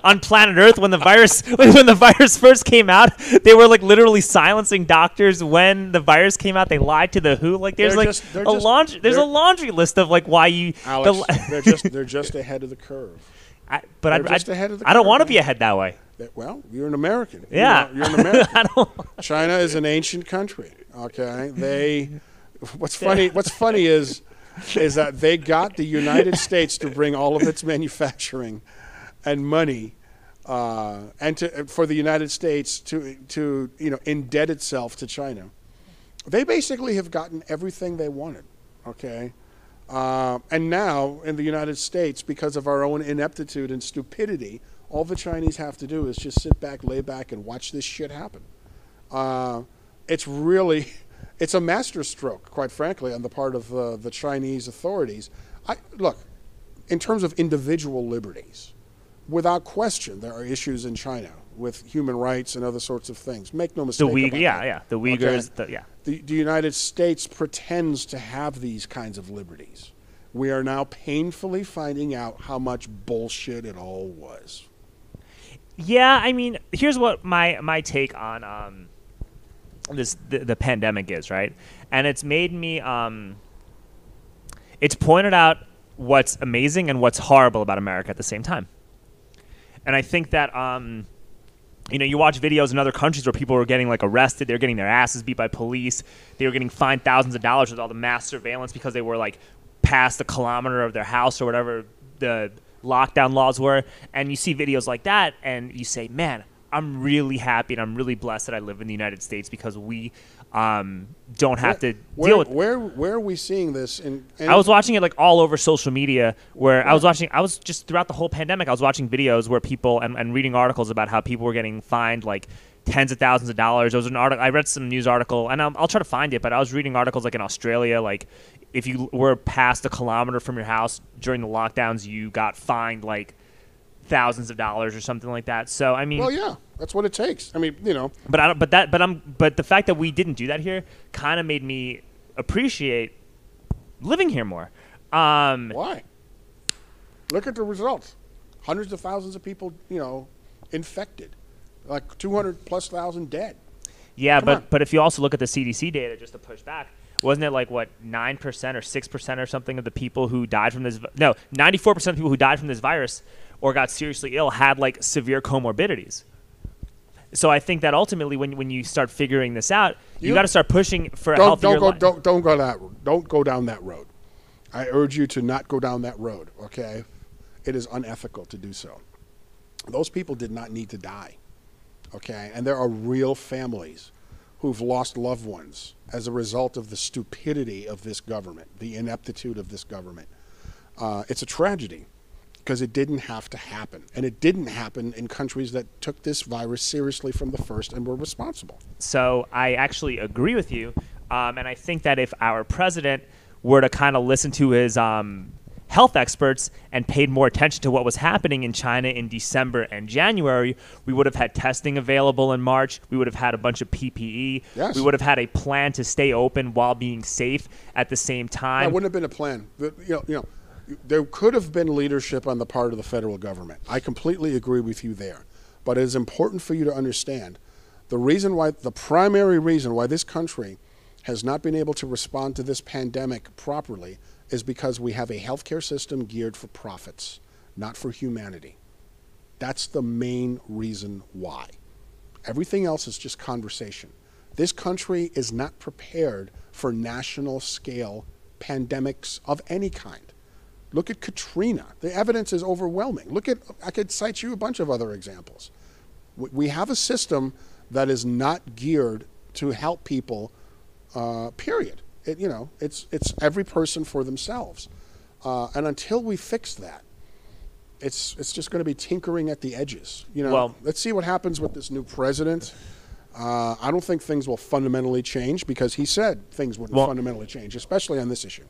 on planet Earth. When the virus when the virus first came out, they were like literally silencing doctors. When the virus came out, they lied to the WHO. Like there's They're like just- a just- laundry. There's a laundry list of like why you. Alex, the, they're just they're just ahead of the curve. I, but they're I, just ahead of the I don't want to be ahead that way. That- well, you're an American. You're Yeah, You're, an American. China is an ancient country. Okay, they. What's funny? What's funny is, is that they got the United States to bring all of its manufacturing, and money, uh, and to for the United States to to you know indebt itself to China. They basically have gotten everything they wanted. Okay. Uh, and now in the United States, because of our own ineptitude and stupidity, all the Chinese have to do is just sit back, lay back, and watch this shit happen. Uh, it's really, it's a masterstroke, quite frankly, on the part of uh, the Chinese authorities. I, look, in terms of individual liberties, without question, there are issues in China with human rights and other sorts of things. Make no The mistake Uyghur, about yeah, that. yeah. The Okay? The, yeah. The, the United States pretends to have these kinds of liberties. We are now painfully finding out how much bullshit it all was. Yeah, I mean, here's what my my take on um this the, the pandemic is, right? And it's made me um it's pointed out what's amazing and what's horrible about America at the same time. And I think that um you know, you watch videos in other countries where people were getting like arrested, they were getting their asses beat by police, they were getting fined thousands of dollars with all the mass surveillance because they were like past a kilometer of their house or whatever the lockdown laws were. And you see videos like that and you say, man, I'm really happy and I'm really blessed that I live in the United States because we um, don't have to where, deal with where where are we seeing this? In, in I was watching it like all over social media where I was watching I was just throughout the whole pandemic I was watching videos where people and, and reading articles about how people were getting fined like tens of thousands of dollars. There was an article I read some news article and I'll, I'll try to find it, but I was reading articles like in Australia like if you were past a kilometer from your house during the lockdowns you got fined like thousands of dollars or something like that. So I mean well, yeah, that's what it takes. I mean, you know, but I don't. But that. But I'm. But the fact that we didn't do that here kind of made me appreciate living here more. Um, why? Look at the results. Hundreds of thousands of people, you know, infected, like 200 plus thousand dead. yeah, Come but on. but if you also look at the CDC data, just to push back, wasn't it like what nine percent or six percent or something of the people who died from this? No, ninety four percent of people who died from this virus or got seriously ill had like severe comorbidities. So I think that ultimately, when when you start figuring this out, you, You- got to start pushing for a Don't healthier don't go life. don't don't go that don't go down that road. I urge you to not go down that road. Okay, it is unethical to do so. Those people did not need to die. Okay, and there are real families who've lost loved ones as a result of the stupidity of this government, the ineptitude of this government. Uh, it's a tragedy because it didn't have to happen, and it didn't happen in countries that took this virus seriously from the first and were responsible. So I actually agree with you, um, and I think that if our president were to kind of listen to his um, health experts and paid more attention to what was happening in China in December and January, we would have had testing available in March. We would have had a bunch of PPE. Yes. We would have had a plan to stay open while being safe at the same time. That wouldn't have been a plan. The- You know, you know, there could have been leadership on the part of the federal government. I completely agree with you there. But it is important for you to understand the reason why, the primary reason why this country has not been able to respond to this pandemic properly is because we have a healthcare system geared for profits, not for humanity. That's the main reason why. Everything else is just conversation. This country is not prepared for national scale pandemics of any kind. Look at Katrina. The evidence is overwhelming. Look at, I could cite you a bunch of other examples. We- have a system that is not geared to help people, uh, period. It, you know, it's, it's every person for themselves. Uh, and until we fix that, it's, it's just going to be tinkering at the edges. You know, Well- let's see what happens with this new president. Uh, I don't think things will fundamentally change because he said things wouldn't Well- fundamentally change, especially on this issue.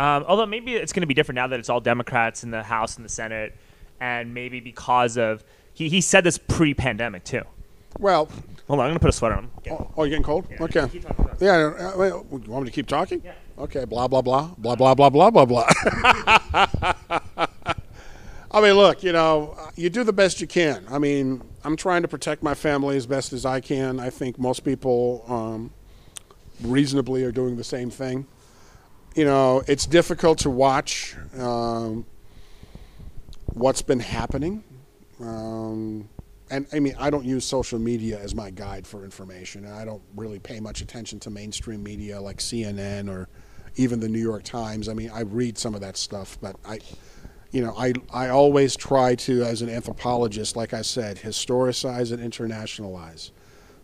Um, although maybe it's going to be different now that it's all Democrats in the House and the Senate, and maybe because of he, he said this pre-pandemic too. Well, Hold on, I'm going to put a sweater on. oh, oh, you getting cold? Yeah. Okay. Keep talking, keep. Yeah. Uh, wait, you want me to keep talking? Yeah. Okay. Blah blah blah blah blah blah blah blah blah. I mean, look, you know, you do the best you can. I mean, I'm trying to protect my family as best as I can. I think most people um, reasonably are doing the same thing. You know, it's difficult to watch um, what's been happening. Um, and I mean, I don't use social media as my guide for information. and I don't really pay much attention to mainstream media like CNN or even the New York Times. I mean, I read some of that stuff, but I, you know, I, I always try to, as an anthropologist, like I said, historicize and internationalize.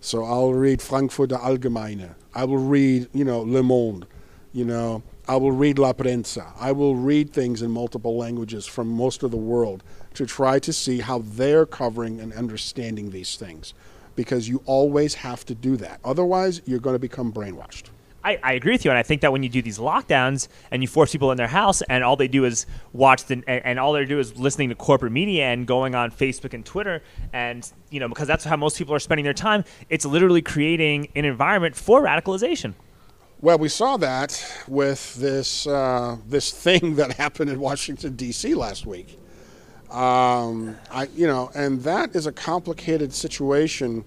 So I'll read Frankfurter Allgemeine. I will read, you know, Le Monde. You know, I will read La Prensa. I will read things in multiple languages from most of the world to try to see how they're covering and understanding these things. Because you always have to do that. Otherwise, you're going to become brainwashed. I, I agree with you, and I think that when you do these lockdowns and you force people in their house, and all they do is watch the, and, and all they do is listening to corporate media and going on Facebook and Twitter, and you know because that's how most people are spending their time. It's literally creating an environment for radicalization. Well, we saw that with this uh, this thing that happened in Washington D.C. last week. Um, I, you know, and that is a complicated situation.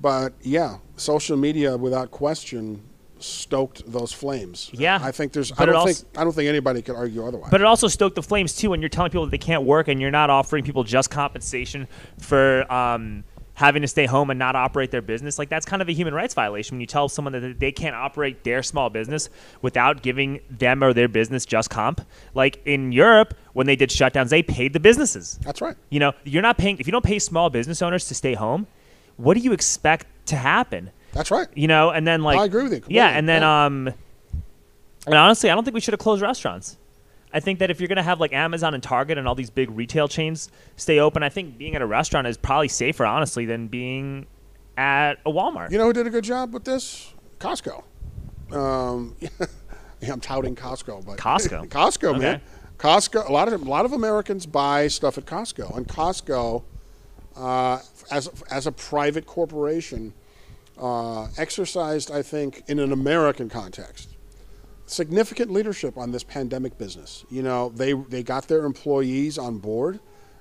But yeah, social media, without question, stoked those flames. Yeah, I think there's. but I don't also- think. I don't think anybody could argue otherwise. But it also stoked the flames too when you're telling people that they can't work and you're not offering people just compensation for um, having to stay home and not operate their business. Like that's kind of a human rights violation when you tell someone that they can't operate their small business without giving them or their business just comp. Like in Europe, when they did shutdowns, they paid the businesses. That's right. You know, you're not paying if you don't pay small business owners to stay home. What do you expect to happen? That's right. You know, and then like I agree with you Yeah, and then yeah. um, and honestly, I don't think we should have closed restaurants. I think that if you're gonna have like Amazon and Target and all these big retail chains stay open, I think being at a restaurant is probably safer, honestly, than being at a Walmart. You know who did a good job with this? Costco. Um, yeah, I'm touting Costco, but Costco. Costco, Okay. man. Costco. A lot of a lot of Americans buy stuff at Costco, and Costco, uh, as as a private corporation, uh, exercised, I think, in an American context, significant leadership on this pandemic business. You know, they they got their employees on board.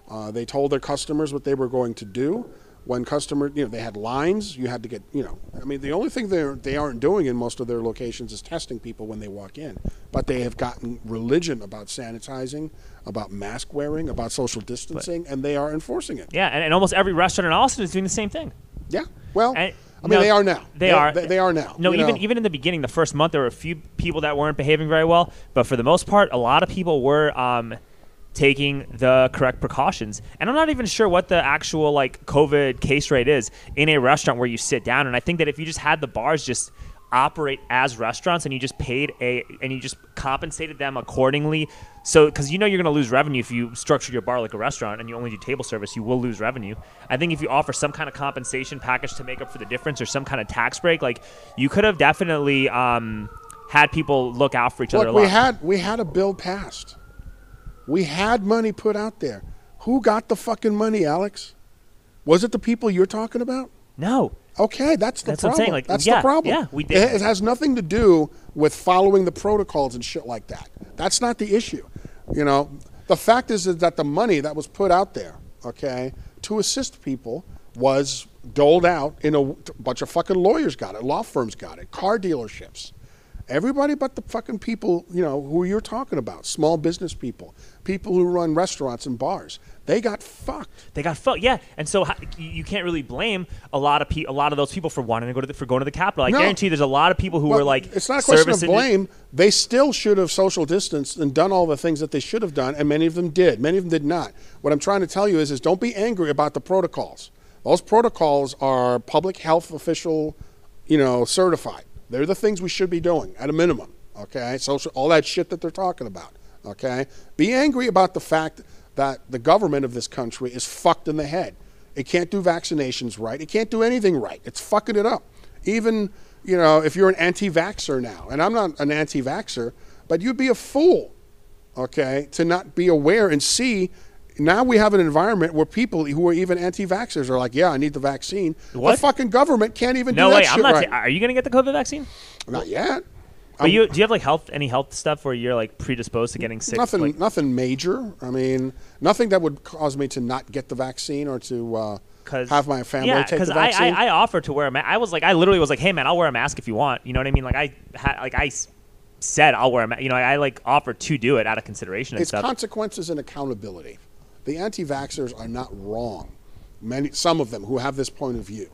Uh, they told their customers what they were going to do. When customer, you know, they had lines. You had to get, you know, I mean, the only thing they they aren't doing in most of their locations is testing people when they walk in. But they have gotten religion about sanitizing, about mask wearing, about social distancing, and they are enforcing it. Yeah, and, and almost every restaurant in Austin is doing the same thing. Yeah. Well, And- I mean, no, they are now. They, are. They, they are now. No, even know. even in the beginning, the first month, there were a few people that weren't behaving very well, but for the most part, a lot of people were um, taking the correct precautions. And I'm not even sure what the actual like COVID case rate is in a restaurant where you sit down. And I think that if you just had the bars just operate as restaurants and you just paid a and you just compensated them accordingly so because you know you're going to lose revenue if you structure your bar like a restaurant and you only do table service you will lose revenue i think if you offer some kind of compensation package to make up for the difference or some kind of tax break like you could have definitely um, had people look out for each other Look, a lot we had we had a bill passed We had money put out there. Who got the fucking money, Alex? Was it the people you're talking about? No. Okay, that's the That's what I'm problem. saying, like, that's yeah, the problem. yeah, we did. It, it has nothing to do with following the protocols and shit like that. That's not the issue. You know, the fact is, is that the money that was put out there, okay, to assist people was doled out in a bunch of fucking lawyers got it, law firms got it, car dealerships. Everybody but the fucking people, you know, who you're talking about, small business people, people who run restaurants and bars. They got fucked. They got fucked, yeah, and so you can't really blame a lot of pe- a lot of those people for wanting to go to the, for going to the Capitol. I No. guarantee there's a lot of people who Well, were like, it's not a question of blame. They still should have social distanced and done all the things that they should have done, and many of them did. Many of them did not. What I'm trying to tell you is, is don't be angry about the protocols. Those protocols are public health official, you know, certified. They're the things we should be doing at a minimum. Okay, social, all that shit that they're talking about. Okay, be angry about the fact that the government of this country is fucked in the head. It can't do vaccinations right. It can't do anything right. It's fucking it up. Even, you know, if you're an anti vaxxer now, and I'm not an anti vaxxer, but you'd be a fool, okay, to not be aware and see. Now we have an environment where people who are even anti vaxxers are like, yeah, I need the vaccine. What? The fucking government can't even No do that way, shit I'm not. right. ta- are you gonna get the COVID vaccine? not yet. But you do you have like health any health stuff where you're like predisposed to getting sick? Nothing, like, nothing major. I mean, nothing that would cause me to not get the vaccine or to uh, Cause, have my family yeah, take the I, vaccine. I, I offer to wear a mask. I was like, I literally was like, hey man, I'll wear a mask if you want. You know what I mean? Like I ha- like I s- said I'll wear a mask. You know, I like offered to do it out of consideration and it's stuff. consequences and accountability. The anti-vaxxers are not wrong. Many, some of them who have this point of view,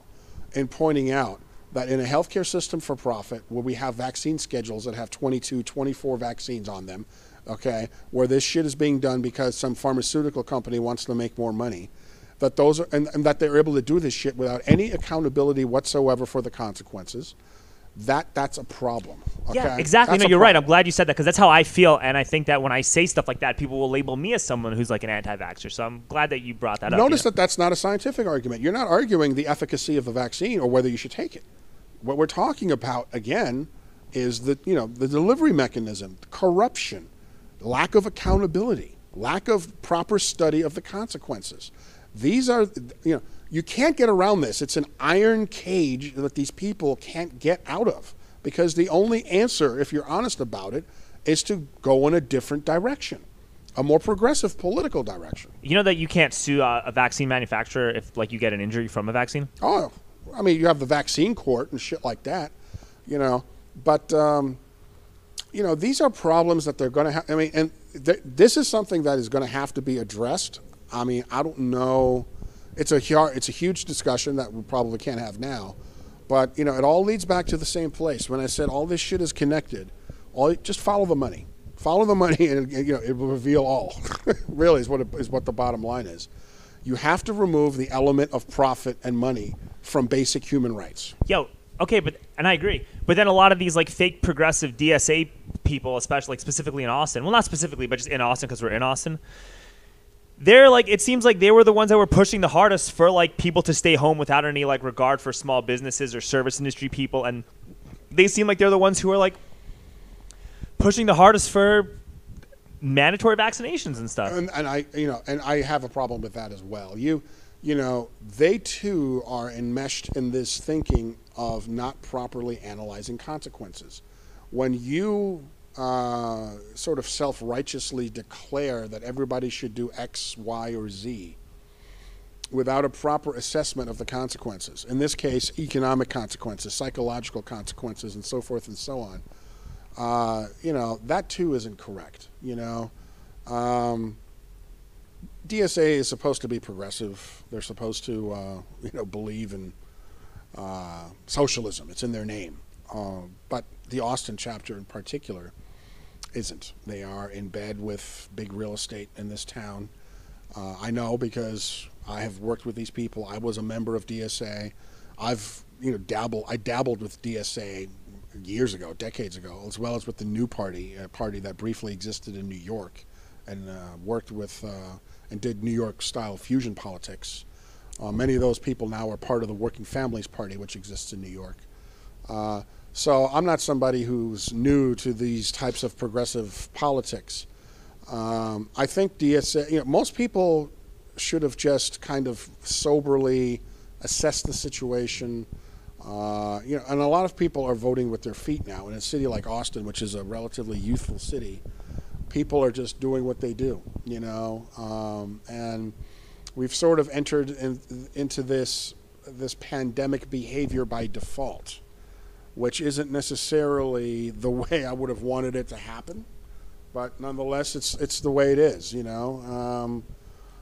in pointing out that in a healthcare system for profit, where we have vaccine schedules that have 22, 24 vaccines on them, okay, where this shit is being done because some pharmaceutical company wants to make more money, that those are, and, and that they're able to do this shit without any accountability whatsoever for the consequences. That that's a problem. Okay? Yeah, exactly. That's no, you're right. I'm glad you said that because that's how I feel, and I think that when I say stuff like that, people will label me as someone who's like an anti-vaxxer. So I'm glad that you brought that up. Notice you know? that that's not a scientific argument. You're not arguing the efficacy of the vaccine or whether you should take it. What we're talking about again is the you know the delivery mechanism, corruption, lack of accountability, lack of proper study of the consequences. These are you know you can't get around this. It's an iron cage that these people can't get out of because the only answer, if you're honest about it, is to go in a different direction, a more progressive political direction. You know that you can't sue uh, a vaccine manufacturer if like you get an injury from a vaccine. Oh, I mean, you have the vaccine court and shit like that, you know. But um, you know, these are problems that they're going to have. I mean, and th- this is something that is going to have to be addressed. I mean, I don't know. It's a it's a huge discussion that we probably can't have now, but you know, it all leads back to the same place. When I said all this shit is connected, all just follow the money, follow the money, and you know, it will reveal all. really, is what it, is what the bottom line is. You have to remove the element of profit and money from basic human rights. Yo, okay, but and I agree. But then a lot of these like fake progressive DSA people, especially like specifically in Austin. Well, not specifically, but just in Austin because we're in Austin. They're like it seems like they were the ones that were pushing the hardest for like people to stay home without any like regard for small businesses or service industry people and they seem like they're the ones who are like pushing the hardest for mandatory vaccinations and stuff. and, and I, you know, and I have a problem with that as well. You, you know, they too are enmeshed in this thinking of not properly analyzing consequences. When you uh, sort of self-righteously declare that everybody should do X, Y, or Z, without a proper assessment of the consequences, in this case, economic consequences, psychological consequences, and so forth and so on, uh, you know, that too isn't correct. You know, um, DSA is supposed to be progressive. They're supposed to, uh, you know, believe in uh, socialism. It's in their name. Uh, but the Austin chapter in particular isn't. They are in bed with big real estate in this town. Uh, I know because I have worked with these people. I was a member of DSA. I've you know dabbled. I dabbled with DSA years ago, decades ago, as well as with the New Party, a party that briefly existed in New York, and uh, worked with uh, and did New York style fusion politics. Uh, many of those people now are part of the Working Families Party, which exists in New York. So I'm not somebody who's new to these types of progressive politics. Um, I think DSA, you know, most people should have just kind of soberly assessed the situation. Uh, you know, and a lot of people are voting with their feet now. In a city like Austin, which is a relatively youthful city, people are just doing what they do. You know, um, and we've sort of entered in, into this this pandemic behavior by default, which isn't necessarily the way I would have wanted it to happen, but nonetheless, it's it's the way it is. You know, um,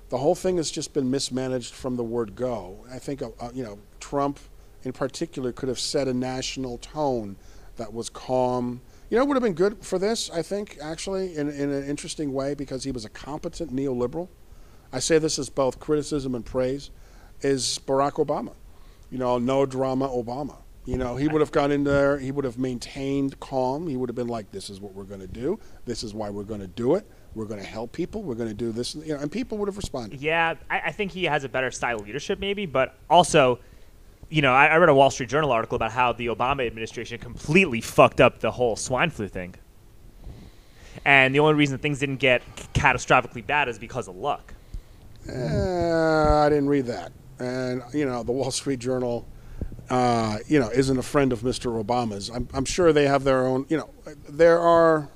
the whole thing has just been mismanaged from the word go. I think uh, uh, you know Trump, in particular, could have set a national tone that was calm. You know, it would have been good for this. I think actually, in in an interesting way, because he was a competent neoliberal. I say this as both criticism and praise is Barack Obama. You know, no drama Obama. You know, he would have gone in there, he would have maintained calm. He would have been like, this is what we're going to do. This is why we're going to do it. We're going to help people. We're going to do this. You know, and people would have responded. Yeah, I, I think he has a better style of leadership, maybe, but also, you know, I, I read a Wall Street Journal article about how the Obama administration completely fucked up the whole swine flu thing. And the only reason things didn't get catastrophically bad is because of luck. Uh, I didn't read that and you know the Wall Street Journal, uh, you know, isn't a friend of Mr. Obama's. I'm, I'm sure they have their own. You know, there are,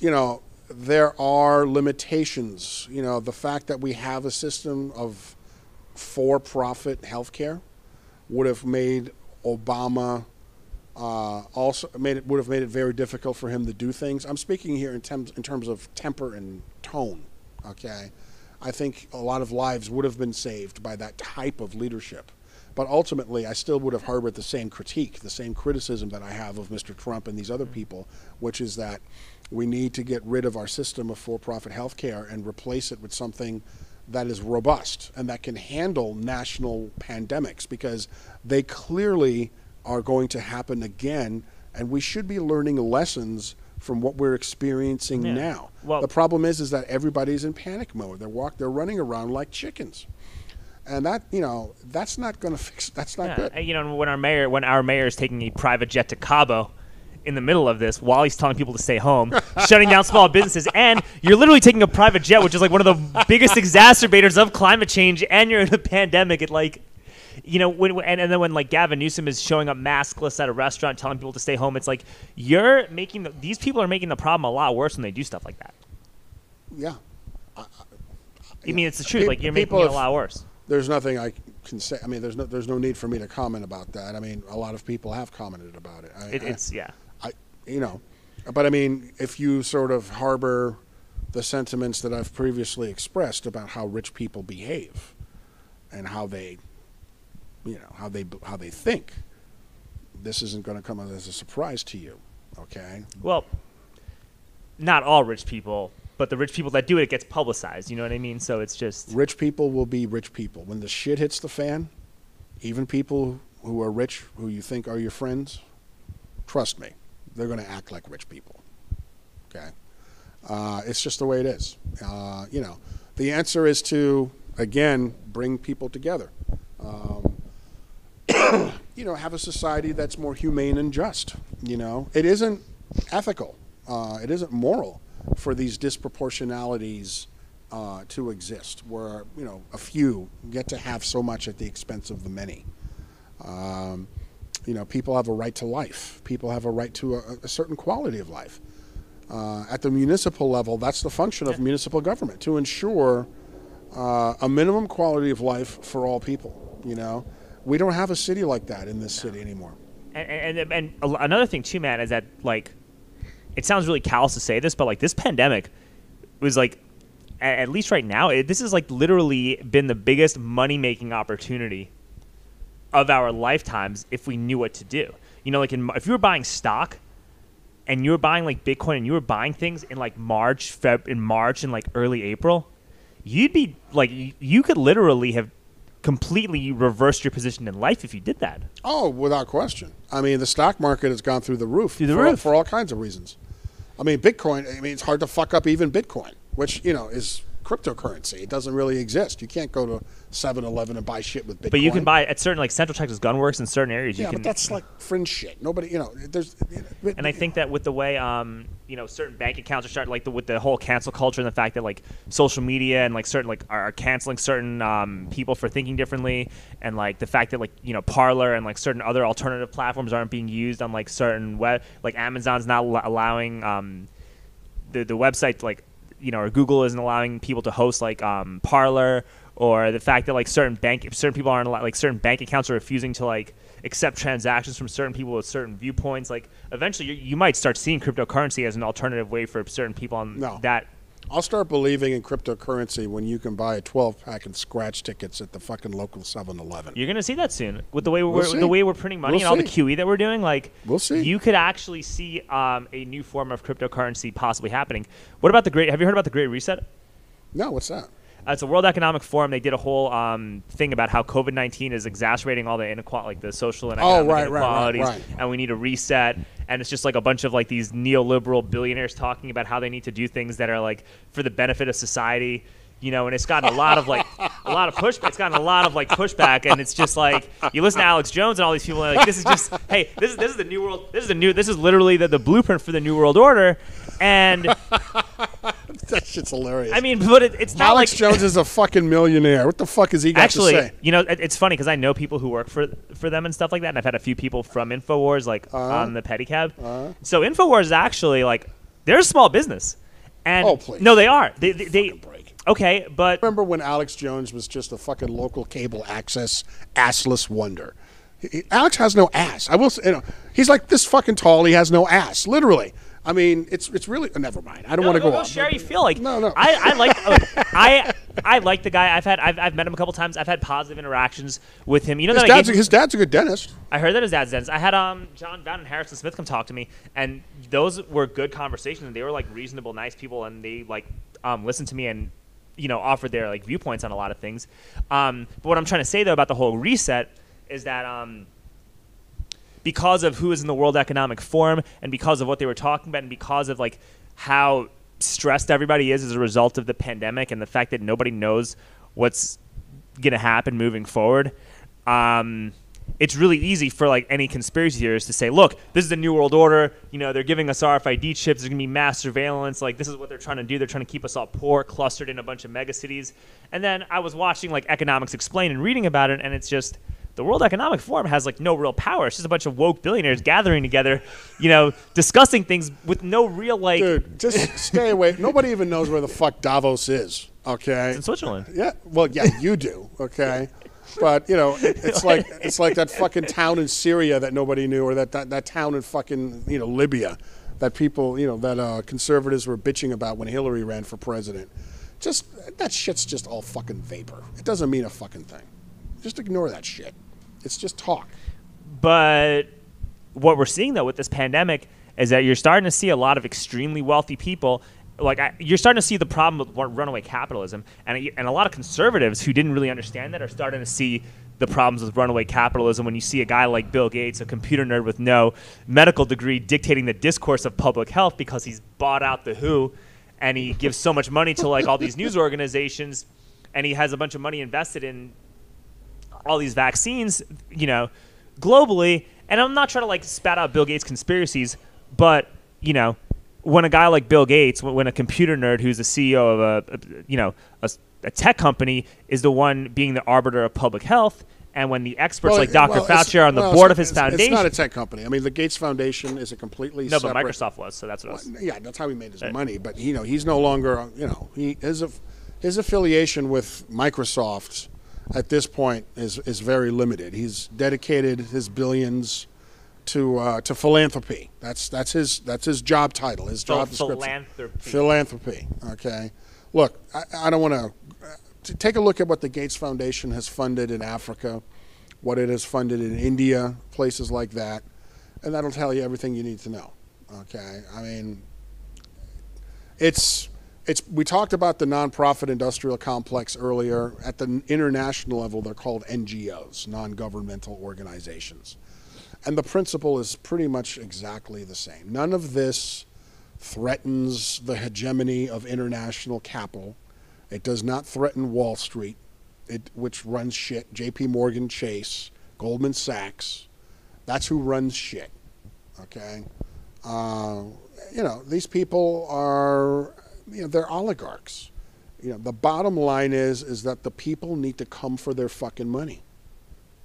you know, there are limitations. You know, the fact that we have a system of for-profit healthcare would have made Obama. Uh, also made it would have made it very difficult for him to do things. I'm speaking here in terms in terms of temper and tone. Okay, I think a lot of lives would have been saved by that type of leadership. But ultimately, I still would have harbored the same critique, the same criticism that I have of Mr. Trump and these other mm. people, which is that we need to get rid of our system of for profit health care and replace it with something that is robust and that can handle national pandemics because they clearly are going to happen again. And we should be learning lessons from what we're experiencing yeah. now. Well, the problem is, is that everybody's in panic mode. They're walk, they're running around like chickens, and that you know that's not going to fix. That's not yeah. good. You know, when our mayor, when our mayor is taking a private jet to Cabo. In the middle of this, while he's telling people to stay home, shutting down small businesses, and you're literally taking a private jet, which is like one of the biggest exacerbators of climate change, and you're in a pandemic. It like you know, when and, and then when like Gavin Newsom is showing up maskless at a restaurant, telling people to stay home, it's like you're making the, these people are making the problem a lot worse when they do stuff like that. Yeah, I, I, I mean it's the truth. Pe- like you're making it a lot worse. There's nothing I can say. I mean, there's no there's no need for me to comment about that. I mean, a lot of people have commented about it. it it's yeah. I you know, but I mean, if you sort of harbor the sentiments that I've previously expressed about how rich people behave and how they you know how they how they think. This isn't going to come as a surprise to you, okay? Well, not all rich people, but the rich people that do it, it gets publicized. You know what I mean? So it's just rich people will be rich people when the shit hits the fan. Even people who are rich, who you think are your friends, trust me, they're going to act like rich people. Okay, uh, it's just the way it is. Uh, you know, the answer is to again bring people together. Um, you know, have a society that's more humane and just. You know, it isn't ethical. Uh, it isn't moral for these disproportionalities uh, to exist, where you know a few get to have so much at the expense of the many. Um, you know, people have a right to life. People have a right to a, a certain quality of life. Uh, at the municipal level, that's the function of municipal government to ensure uh, a minimum quality of life for all people. You know, we don't have a city like that in this no. city anymore. And, and, and another thing too, man, is that like, it sounds really callous to say this, but like this pandemic was like, at least right now, it, this has like literally been the biggest money making opportunity of our lifetimes if we knew what to do. You know, like in, if you were buying stock and you were buying like Bitcoin and you were buying things in like March, Feb, in March and like early April, you'd be like, you could literally have completely reversed your position in life if you did that. Oh, without question. I mean, the stock market has gone through the roof. Through the for, roof. For all kinds of reasons. I mean, Bitcoin, I mean, it's hard to fuck up even Bitcoin, which, you know, is cryptocurrency. It doesn't really exist. You can't go to 7-Eleven and buy shit with Bitcoin. But you can buy at certain like Central Texas Gunworks in certain areas. Yeah, you can, but that's like fringe shit. Nobody, you know, there's. and I think that with the way, um, you know certain bank accounts are starting like the, with the whole cancel culture and the fact that like social media and like certain like are, canceling certain um, people for thinking differently and like the fact that like you know Parler and like certain other alternative platforms aren't being used on like certain web like Amazon's not allowing um, the the website like you know or Google isn't allowing people to host like um, Parler or the fact that like certain bank certain people aren't allowed, like certain bank accounts are refusing to like accept transactions from certain people with certain viewpoints like eventually you, you might start seeing cryptocurrency as an alternative way for certain people on No. that I'll start believing in cryptocurrency when you can buy a 12 pack and scratch tickets at the fucking local 7 Eleven. you're gonna see that soon with the way we're see. the way we're printing money We'll and all the. QE that we're doing like We'll see. you could actually see um, a new form of cryptocurrency possibly happening what about the great have you heard about the great reset No, what's that? Uh, it's a World Economic Forum. They did a whole um, thing about how COVID nineteen is exacerbating all the inequality, like the social and Oh, economic right, right, right, inequalities, right. and we need to reset. And it's just like a bunch of like these neoliberal billionaires talking about how they need to do things that are like for the benefit of society. You know, and it's gotten a lot of like a lot of pushback. It's gotten a lot of like pushback, and it's just like you listen to Alex Jones and all these people. And like this is just hey, this is this is the new world. This is the new. This is literally the, the blueprint for the new world order. And That shit's hilarious. I mean, but it, it's not Alex like Jones is a fucking millionaire. What the fuck is he got actually, to say? you know, it, it's funny because I know people who work for for them and stuff like that, and I've had a few people from Infowars like Uh-huh. on the pedicab. So Infowars is actually like they're a small business, and Oh, please. no, they are. They they, they Fucking break. okay, but Remember when Alex Jones was just a fucking local cable access assless wonder? He- he- Alex has no ass. I will say, you know, he's like this fucking tall. He has no ass, literally. I mean, it's it's really. Never mind. I don't no, want to no, go no, on. share you feel like. No, no. I, I like I I like the guy. I've had I've, I've met him a couple times. I've had positive interactions with him. You know His that dad's, a, his dad's a good dentist. I heard that his dad's dentist. I had um Jon Bowne and Harrison Smith come talk to me, and those were good conversations. And they were like reasonable, nice people, and they like um listened to me and you know offered their like viewpoints on a lot of things. Um, but what I'm trying to say though about the whole reset is that um because of who is in the World Economic Forum and because of what they were talking about and because of like how stressed everybody is as a result of the pandemic and the fact that nobody knows what's going to happen moving forward. Um, it's really easy for like any conspiracy theorists to say, look, this is the new world order. You know, they're giving us RFID chips. There's gonna be mass surveillance. Like this is what they're trying to do. They're trying to keep us all poor, clustered in a bunch of megacities. And then I was watching like Economics Explained and reading about it, and it's just the World Economic Forum has like no real power. It's just a bunch of woke billionaires gathering together, you know, discussing things with no real like. Dude, just stay away. Nobody even knows where the fuck Davos is. Okay. in Switzerland. Yeah. Well, yeah, you do. Okay. But you know, it, it's like it's like that fucking town in Syria that nobody knew, or that, that, that town in fucking you know Libya, that people you know that uh, conservatives were bitching about when Hillary ran for president. Just that shit's just all fucking vapor. It doesn't mean a fucking thing. Just ignore that shit. It's just talk. But what we're seeing though with this pandemic is that you're starting to see a lot of extremely wealthy people. Like I, you're starting to see the problem with runaway capitalism, and uh, and a lot of conservatives who didn't really understand that are starting to see the problems with runaway capitalism when you see a guy like Bill Gates, a computer nerd with no medical degree, dictating the discourse of public health because he's bought out the WHO, and he gives so much money to like all these news organizations, and he has a bunch of money invested in all these vaccines, you know, globally. And I'm not trying to like spat out Bill Gates conspiracies, but you know, when a guy like Bill Gates, when, a computer nerd who's the CEO of a, a you know a, a tech company is the one being the arbiter of public health, and when the experts Well, like Dr. well, Fauci are on the well, board of his it's- foundation. It's not a tech company. I mean, the Gates Foundation is a completely no, but separate. Microsoft was, so that's what I was. Yeah, that's how he made his Uh, money. But you know, he's no longer. You know, he his his affiliation with Microsoft at this point is is very limited. He's dedicated his billions to uh, to philanthropy. That's that's his that's his job title. His job description. philanthropy. Philanthropy. Okay. Look, I, I don't want to take a look at what the Gates Foundation has funded in Africa, what it has funded in India, places like that, and that'll tell you everything you need to know. Okay. I mean, it's it's we talked about the nonprofit industrial complex earlier. At the international level, they're called NGOs, non-governmental organizations, and the principle is pretty much exactly the same. None of this threatens the hegemony of international capital. It does not threaten Wall Street, it, which runs shit. J.P. Morgan Chase, Goldman Sachs, that's who runs shit. Okay, Uh, you know, these people are, you know, they're oligarchs. You know, the bottom line is is that the people need to come for their fucking money.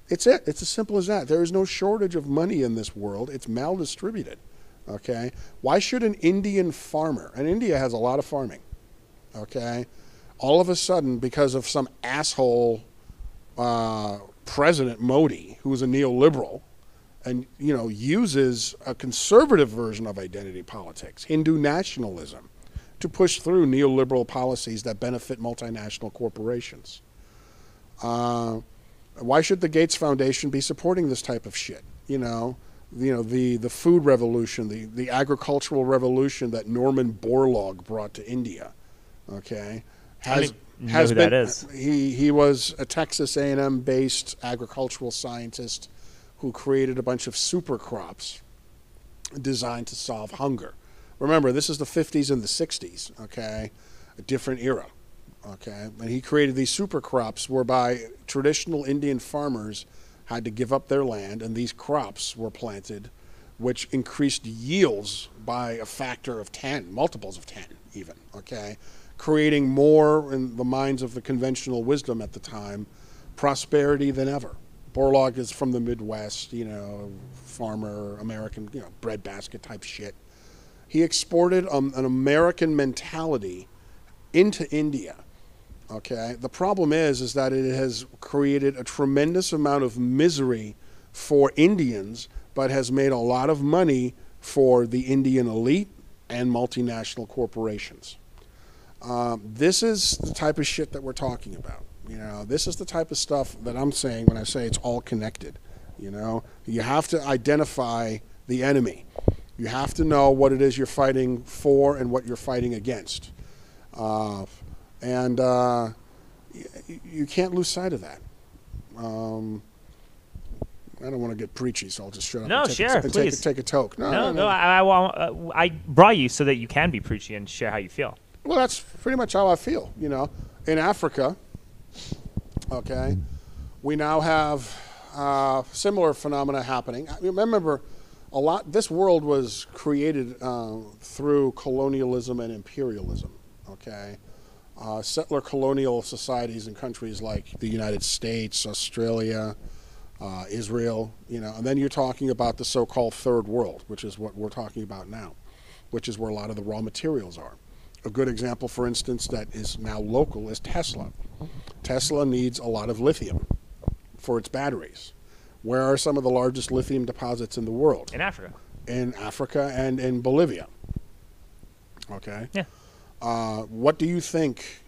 It's it. It's as simple as that. There is no shortage of money in this world. It's maldistributed. Okay? Why should an Indian farmer, and India has a lot of farming, okay, all of a sudden, because of some asshole uh, President Modi, who's a neoliberal, and you know uses a conservative version of identity politics, Hindu nationalism, to push through neoliberal policies that benefit multinational corporations. Uh, why should the Gates Foundation be supporting this type of shit? You know, you know the the food revolution, the the agricultural revolution that Norman Borlaug brought to India. Okay, has has who been. He he was a Texas A&M based agricultural scientist who created a bunch of super crops designed to solve hunger. Remember, this is the 50s and the 60s. Okay, a different era. Okay, and he created these super crops whereby traditional Indian farmers had to give up their land, and these crops were planted, which increased yields by a factor of 10, multiples of 10, even. Okay, creating more in the minds of the conventional wisdom at the time, prosperity than ever. Borlaug is from the Midwest, you know, farmer, American, you know, breadbasket type shit. He exported um, an American mentality into India. Okay, the problem is, is that it has created a tremendous amount of misery for Indians, but has made a lot of money for the Indian elite and multinational corporations. Um, this is the type of shit that we're talking about. You know, this is the type of stuff that I'm saying when I say it's all connected. You know, you have to identify the enemy. You have to know what it is you're fighting for and what you're fighting against. Uh, and uh, you, you can't lose sight of that. Um, I don't want to get preachy, so I'll just shut up. No, and take share, a, please. Take a, take a toke. No, no, no. no I, I, uh, I brought you so that you can be preachy and share how you feel. Well, that's pretty much how I feel. You know, in Africa, okay, we now have uh, similar phenomena happening. I remember, a lot. This world was created uh, through colonialism and imperialism. Okay, uh, settler colonial societies in countries like the United States, Australia. Uh, Israel, you know, and then you're talking about the so-called third world, which is what we're talking about now, which is where a lot of the raw materials are. A good example, for instance, that is now local is Tesla. Tesla needs a lot of lithium for its batteries. Where are some of the largest lithium deposits in the world? In Africa. In Africa and in Bolivia. Okay. Yeah. Uh, what do you think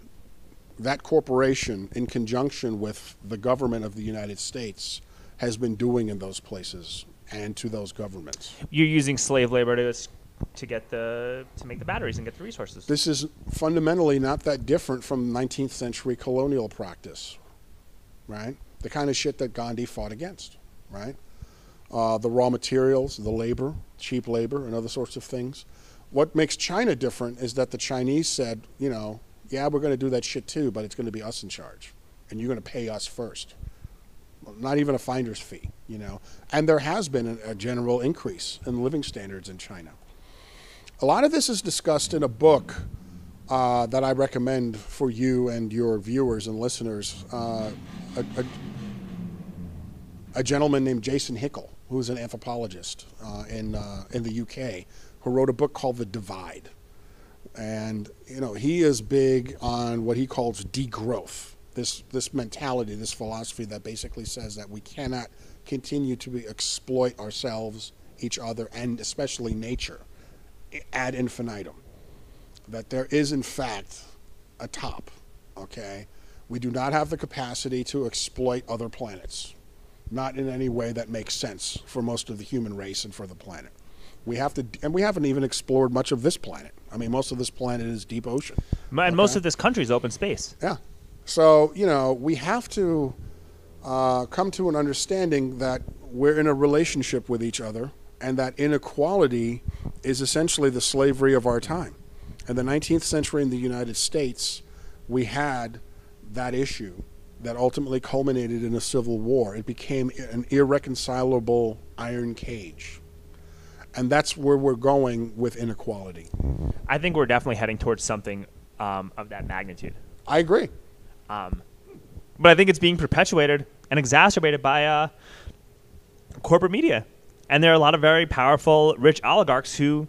that corporation, in conjunction with the government of the United States, has been doing in those places and to those governments? You're using slave labor to to get the to make the batteries and get the resources. This is fundamentally not that different from 19th century colonial practice, right? The kind of shit that Gandhi fought against, right? Uh, the raw materials, the labor, cheap labor, and other sorts of things. What makes China different is that the Chinese said, you know, yeah, we're going to do that shit too, but it's going to be us in charge, and you're going to pay us first. Not even a finder's fee, you know. And there has been a, a general increase in living standards in China. A lot of this is discussed in a book uh, that I recommend for you and your viewers and listeners. Uh, a, a, a, gentleman named Jason Hickel, who's an anthropologist uh, in uh, in the UK, who wrote a book called The Divide, and you know he is big on what he calls degrowth. This this mentality, this philosophy that basically says that we cannot continue to exploit ourselves, each other, and especially nature ad infinitum. That there is, in fact, a top, okay? We do not have the capacity to exploit other planets, not in any way that makes sense for most of the human race and for the planet. We have to, and we haven't even explored much of this planet. I mean, most of this planet is deep ocean. And okay? most of this country is open space. Yeah. So, you know, we have to uh, come to an understanding that we're in a relationship with each other and that inequality is essentially the slavery of our time. In the 19th century in the United States, we had that issue that ultimately culminated in a civil war. It became an irreconcilable iron cage. and that's where we're going with inequality. I think we're definitely heading towards something um, of that magnitude. I agree. Um, but I think it's being perpetuated and exacerbated by uh, corporate media. And there are a lot of very powerful, rich oligarchs who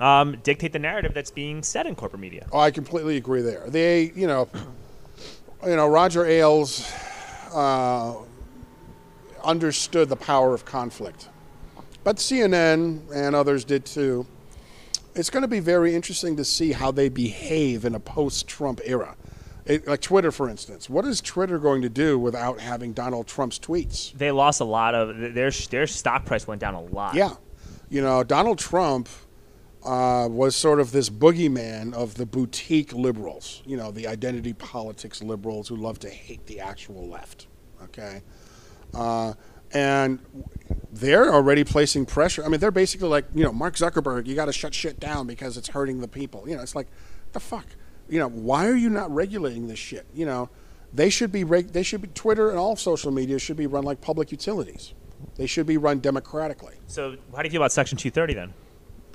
um, dictate the narrative that's being said in corporate media. Oh, I completely agree there. They, you know, you know, Roger Ailes uh, understood the power of conflict, but CNN and others did too. It's going to be very interesting to see how they behave in a post-Trump era. It, like Twitter, for instance, what is Twitter going to do without having Donald Trump's tweets? They lost a lot of their their stock price went down a lot. Yeah, you know, Donald Trump uh, was sort of this boogeyman of the boutique liberals, you know, the identity politics liberals who love to hate the actual left. Okay, uh, and they're already placing pressure. I mean, they're basically like, you know, Mark Zuckerberg, you got to shut shit down because it's hurting the people. You know, it's like, the fuck you know, why are you not regulating this shit? You know, they should be reg- they should be Twitter and all social media should be run like public utilities. They should be run democratically. So, how do you feel about Section 230 then?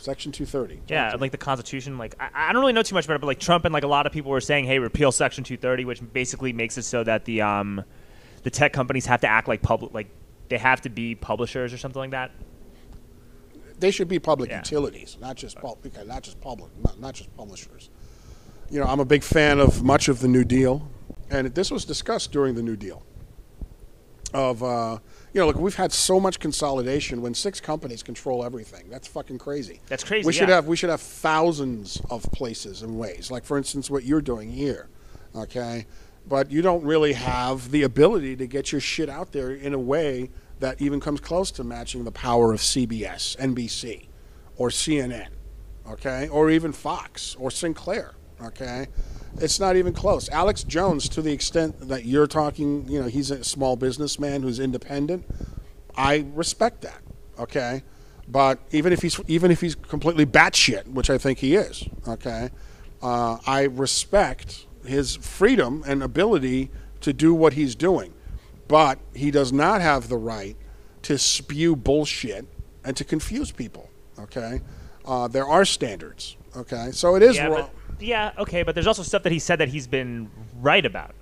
Section 230. Yeah, like the Constitution. Like I, I don't really know too much about it, but like Trump and like a lot of people were saying, "Hey, repeal Section 230," which basically makes it so that the um, the tech companies have to act like public, like they have to be publishers or something like that. They should be public Yeah. utilities, not just pub- not just public, not, not just publishers. You know, I'm a big fan of much of the New Deal, and this was discussed during the New Deal. Of uh, you know, look, we've had so much consolidation when six companies control everything. That's fucking crazy. That's crazy, We should have we should have thousands of places and ways. Like for instance, what you're doing here, okay? But you don't really have the ability to get your shit out there in a way that even comes close to matching the power of CBS, NBC, or CNN, okay, or even Fox or Sinclair, okay. It's not even close. Alex Jones, to the extent that you're talking, you know, he's a small businessman who's independent. I respect that, okay. But even if he's even if he's completely batshit, which I think he is, okay, uh, I respect his freedom and ability to do what he's doing. But he does not have the right to spew bullshit and to confuse people. Okay, uh, there are standards. Okay, so it is Yeah, wrong. but, yeah, okay, but there's also stuff that he said that he's been right about.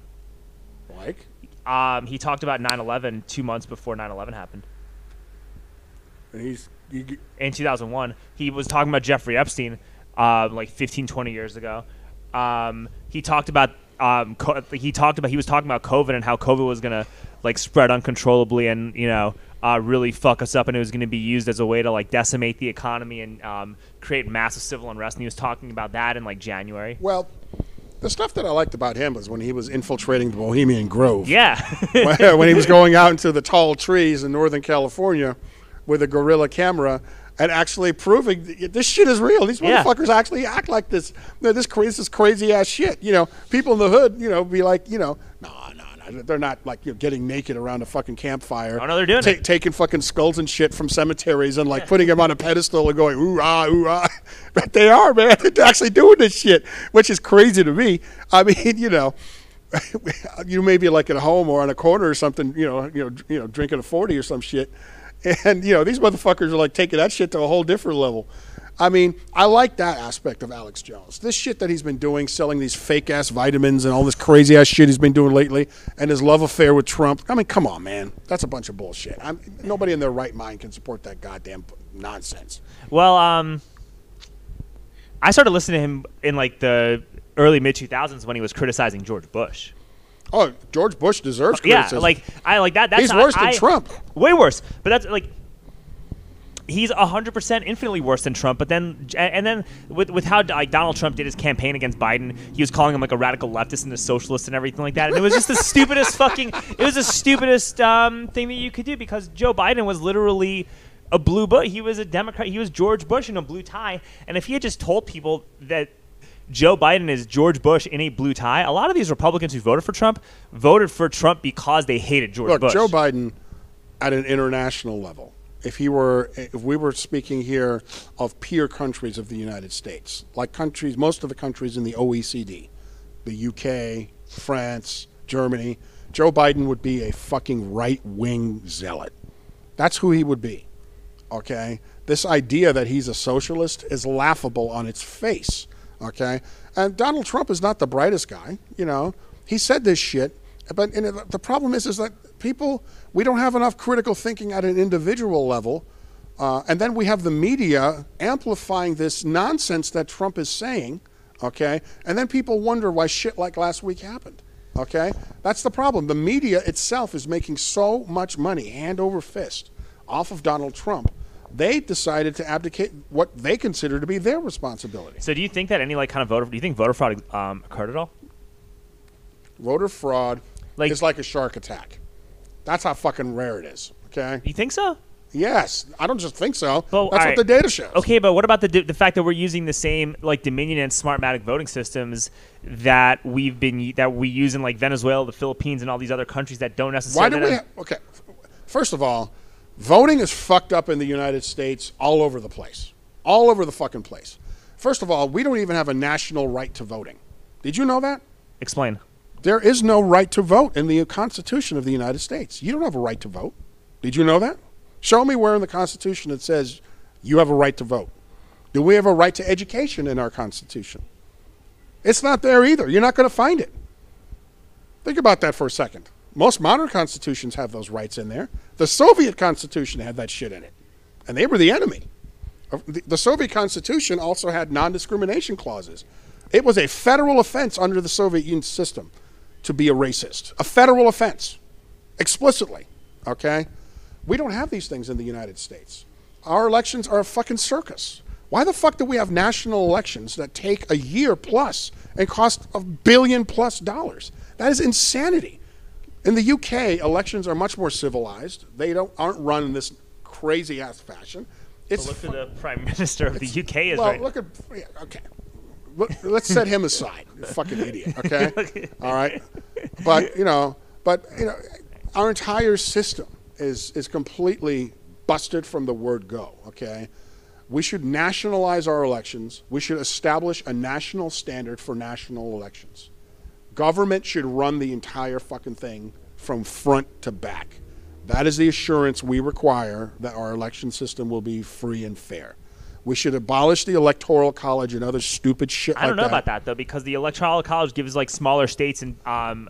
Like, Um, he talked about 9/11 two months before 9/11 happened. and he's he, in 2001 he was talking about jeffrey epstein uh, like 15 20 years ago um, he talked about um, co- he talked about he was talking about covid and how covid was going to like spread uncontrollably and you know uh, really fuck us up and it was going to be used as a way to like decimate the economy and um, create massive civil unrest and he was talking about that in like january well, the stuff that I liked about him was when he was infiltrating the Bohemian Grove. yeah when he was going out into the tall trees in Northern California with a guerrilla camera and actually proving this shit is real. These Yeah. motherfuckers actually act like this. This crazy, this crazy ass shit. You know, people in the hood, you know, be like, you know, no, no, no. They're not like you know, getting naked around a fucking campfire. Oh, no, they're doing ta- it. Taking fucking skulls and shit from cemeteries and like putting them on a pedestal and going ooh ah ooh ah. But they are man. They're actually doing this shit, which is crazy to me. I mean, you know you may be like at home or on a corner or something, you know, you know, you know, drinking a forty or some shit, and you know these motherfuckers are like taking that shit to a whole different level. I mean, I like that aspect of Alex Jones. This shit that he's been doing, selling these fake ass vitamins and all this crazy ass shit he's been doing lately, and his love affair with Trump. I mean, come on, man, that's a bunch of bullshit. I'm, nobody in their right mind can support that goddamn nonsense. well um, i started listening to him in like the early mid 2000s when he was criticizing george bush Oh, George Bush deserves criticism. yeah like i like that that's he's I- worse than I- Trump. way worse. But that's like he's hundred percent infinitely worse than Trump. But then and then with with how like Donald Trump did his campaign against Biden, he was calling him like a radical leftist and a socialist and everything like that. And it was just the stupidest fucking. It was the stupidest um, thing that you could do because Joe Biden was literally. A blue Bush. He was a Democrat. He was George Bush in a blue tie. And if he had just told people that Joe Biden is George Bush in a blue tie. A lot of these Republicans who voted for Trump voted for Trump because they hated George Look, Bush. Joe Biden, at an international level, if he were, if we were speaking here of peer countries of the United States, like countries, most of the countries in the OECD, the UK, France, Germany, Joe Biden would be a fucking right wing zealot. That's who he would be. Okay, this idea that he's a socialist is laughable on its face. Okay, and Donald Trump is not the brightest guy. You know, he said this shit, but the problem is, is that people we don't have enough critical thinking at an individual level. Uh, and then we have the media amplifying this nonsense that Trump is saying, okay? And then people wonder why shit like last week happened, okay? That's the problem. The media itself is making so much money, hand over fist, off of Donald Trump. They decided to abdicate what they consider to be their responsibility. So do you think that any like kind of voter? Do you think voter fraud um, occurred at all? Voter fraud Like- is like a shark attack. That's how fucking rare it is, okay? You think so? Yes, I don't just think so. Well, That's what the data shows. Okay, but what about the the fact that we're using the same like Dominion and Smartmatic voting systems that we've been that we use in like Venezuela, the Philippines, and all these other countries that don't necessarily. Why do we? Ha- okay, first of all, voting is fucked up in the United States all over the place, all over the fucking place. First of all, we don't even have a national right to voting. Did you know that? explain? There is no right to vote in the Constitution of the United States. You don't have a right to vote. Did you know that? Show me where in the Constitution it says you have a right to vote. Do we have a right to education in our Constitution? It's not there either. You're not going to find it. Think about that for a second. Most modern constitutions have those rights in there. The Soviet Constitution had that shit in it, and they were the enemy. The the Soviet Constitution also had non discrimination clauses. It was a federal offense under the Soviet Union system to be a racist. A federal offense, explicitly. Okay? We don't have these things in the United States. Our elections are a fucking circus. Why the fuck do we have national elections that take a year plus and cost a billion plus dollars? That is insanity. In the UK, elections are much more civilized. They don't aren't run in this crazy ass fashion. It's Look who the Prime Minister of the UK is well, right. look at yeah, okay. Look, let's set him aside. You fucking idiot. Okay. All right. But you know, but you know, our entire system is is completely busted from the word go. Okay. We should nationalize our elections. We should establish a national standard for national elections. Government should run the entire fucking thing from front to back. That is the assurance we require that our election system will be free and fair. We should abolish the electoral college and other stupid shit I don't know that. about that though, because the electoral college gives like smaller states and um,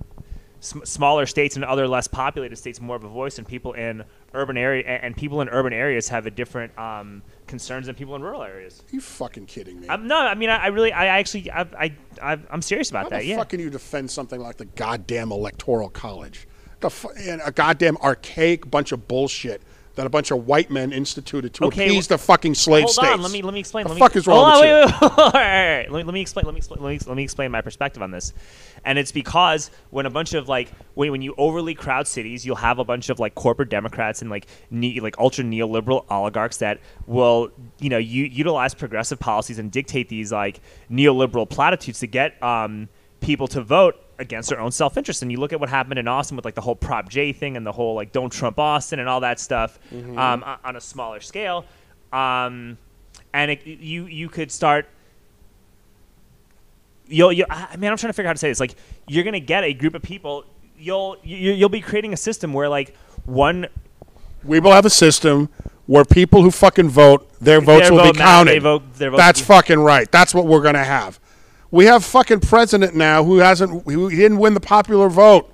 sm- smaller states and other less populated states more of a voice, and people in urban area and, people in urban areas have a different um, concerns than people in rural areas. you fucking kidding me? I'm no, I mean, I, I really, I actually, I, I, I I'm serious about How that. the Yeah. fuck can you defend something like the goddamn electoral college? The fu- and a goddamn archaic bunch of bullshit that a bunch of white men instituted to Okay, appease well- the fucking slave Hold states. on, let me let me explain. The let me, fuck is wrong Hold with you? wait, wait, wait. all right, all right. Let, me, let me explain. Let me explain. Let me, let me explain my perspective on this. And it's because when a bunch of like when, when you overly crowd cities, you'll have a bunch of like corporate Democrats and like ne- like ultra neoliberal oligarchs that will you know u- utilize progressive policies and dictate these like neoliberal platitudes to get um, people to vote against their own self-interest and you look at what happened in austin with like the whole prop j thing and the whole like don't trump austin and all that stuff um, on a smaller scale um, and it, you you could start you'll you I mean I'm trying to figure out how to say this like you're gonna get a group of people you'll you, you'll be creating a system where like one We will have a system where people who fucking vote, their votes Their will vote be counted. Vote- That's fucking right. That's what we're going to have. We have fucking president now who hasn't who didn't win the popular vote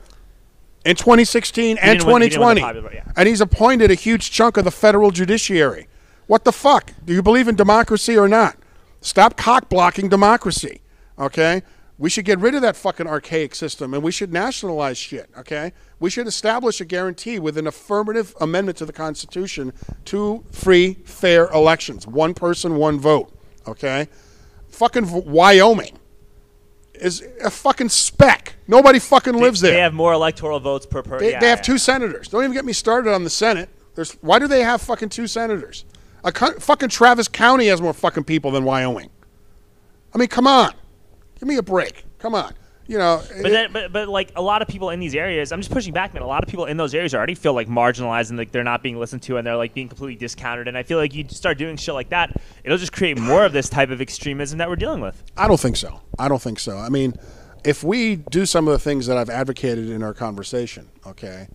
in 2016 and didn't win- he didn't win the 2020. popular yeah. And he's appointed a huge chunk of the federal judiciary. What the fuck? Do you believe in democracy or not? Stop cock blocking democracy. Okay? We should get rid of that fucking archaic system and we should nationalize shit, okay? We should establish a guarantee with an affirmative amendment to the Constitution to free, fair elections. One person, one vote, okay? Fucking Wyoming is a fucking speck. Nobody fucking lives there. they have more electoral votes per per They, yeah, they have yeah. two senators. Don't even get me started on the Senate. There's why do they have fucking two senators? A fucking Travis County has more fucking people than Wyoming. I mean, come on, give me a break. Come on, you know. But then, but, but like a lot of people in these areas, I'm just pushing back, man. A lot of people in those areas already feel like marginalized and like they're not being listened to and they're like being completely discounted. And I feel like you start doing shit like that, it'll just create more of this type of extremism that we're dealing with. I don't think so. I don't think so. I mean, if we do some of the things that I've advocated in our conversation, okay,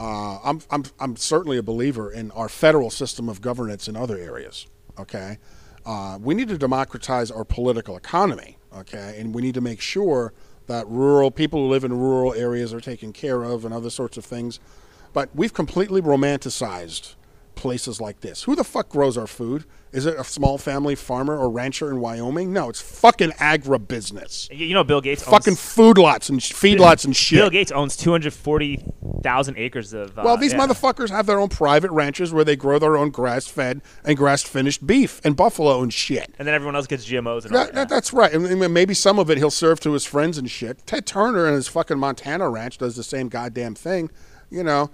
Uh, I'm, I'm, I'm certainly a believer in our federal system of governance in other areas. Okay, uh, we need to democratize our political economy. Okay, and we need to make sure that rural people who live in rural areas are taken care of and other sorts of things. But we've completely romanticized places like this. Who the fuck grows our food? Is it a small family farmer or rancher in Wyoming? No, it's fucking agribusiness. You know, Bill Gates fucking owns, food lots and feedlots and shit. Bill Gates owns 240,000 acres of. Uh, well, these yeah. motherfuckers have their own private ranches where they grow their own grass-fed and grass-finished beef and buffalo and shit. And then everyone else gets GMOs and all That, that, that's right. And maybe some of it he'll serve to his friends and shit. Ted Turner and his fucking Montana ranch does the same goddamn thing. You know,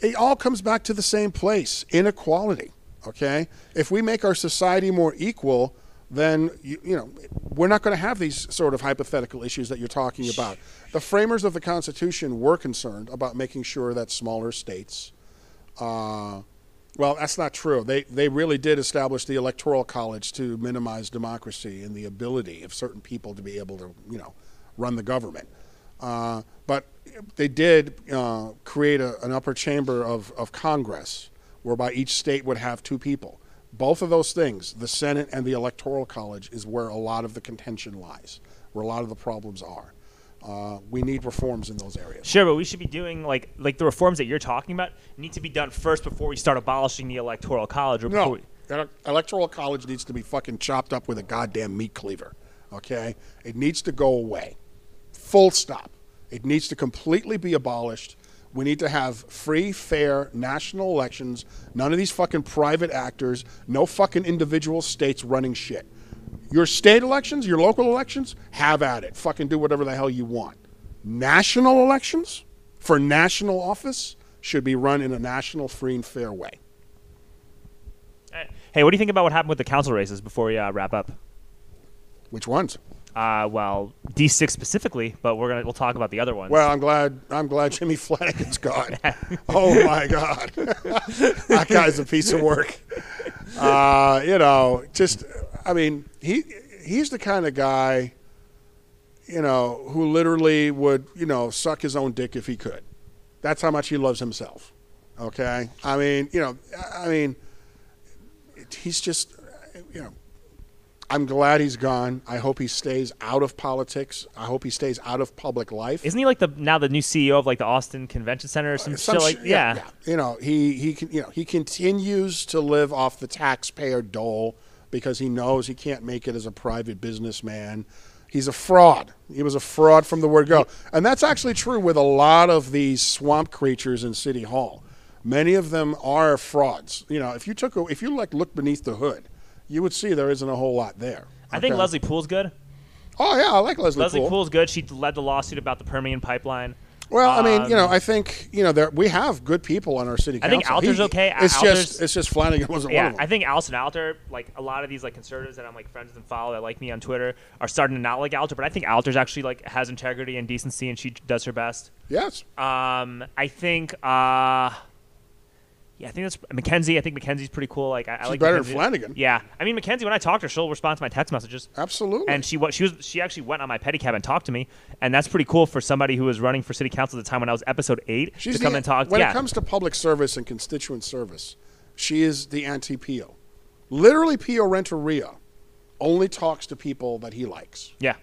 it all comes back to the same place: inequality. Okay, if we make our society more equal, then you, you know we're not going to have these sort of hypothetical issues that you're talking about. The framers of the Constitution were concerned about making sure that smaller states. Uh, well, that's not true. They they really did establish the electoral college to minimize democracy and the ability of certain people to be able to you know run the government. Uh, but they did uh, create a, an upper chamber of, of Congress whereby each state would have two people. Both of those things, the Senate and the Electoral College, is where a lot of the contention lies, where a lot of the problems are. Uh, we need reforms in those areas. Sure, but we should be doing like like the reforms that you're talking about need to be done first before we start abolishing the electoral college. Or No, we, electoral college needs to be fucking chopped up with a goddamn meat cleaver. Okay, it needs to go away. Full stop. It needs to completely be abolished. We need to have free, fair national elections. None of these fucking private actors. No fucking individual states running shit. Your state elections, your local elections, have at it. Fucking do whatever the hell you want. National elections for national office should be run in a national, free, and fair way. hey, what do you think about what happened with the council races before we uh, wrap up? Which ones? Uh, well, D six specifically, but we're gonna we'll talk about the other ones. Well, I'm glad. I'm glad Jimmy Flannigan's gone. oh my God, that guy's a piece of work. Uh, you know, just I mean, he he's the kind of guy, you know, who literally would you know suck his own dick if he could. That's how much he loves himself. Okay, I mean, you know, I mean, he's just. I'm glad he's gone. I hope he stays out of politics. I hope he stays out of public life. Isn't he like the now the new CEO of like the Austin Convention Center or some, uh, Some shit like sh- yeah. You know, he he can you know he continues to live off the taxpayer dole because he knows he can't make it as a private businessman. He's a fraud. He was a fraud from the word go, and that's actually true with a lot of these swamp creatures in City Hall. Many of them are frauds. You know, if you took a, if you like look beneath the hood, you would see there isn't a whole lot there. I think Leslie Pool's good. Oh yeah, I like Leslie, Leslie Pool. Pool's good. She led the lawsuit about the Permian pipeline. Well, I mean, you know, Um, I think you know there we have good people on our city council. I think Alter's He- okay. It's Alter's- just it's just Flannigan wasn't one Yeah, of them. I think Alison Alter, like a lot of these like conservatives that I'm like friends with and follow that like me on Twitter, are starting to not like Alter. But I think Alter's actually like has integrity and decency, and she does her best. yes. Um, I think, uh, yeah, I think that's Mackenzie. I think Mackenzie's pretty cool. Like I, I like better than Flannigan. Yeah, I mean Mackenzie. When I talk to her, she'll respond to my text messages. Absolutely. And she what she was she actually went on my pedicab and talked to me, and that's pretty cool for somebody who was running for city council at the time when I was episode eight She's to come the- and talk. When yeah, it comes to public service and constituent service, she is the anti Pio. Literally, Pio Renteria only talks to people that he likes. yeah.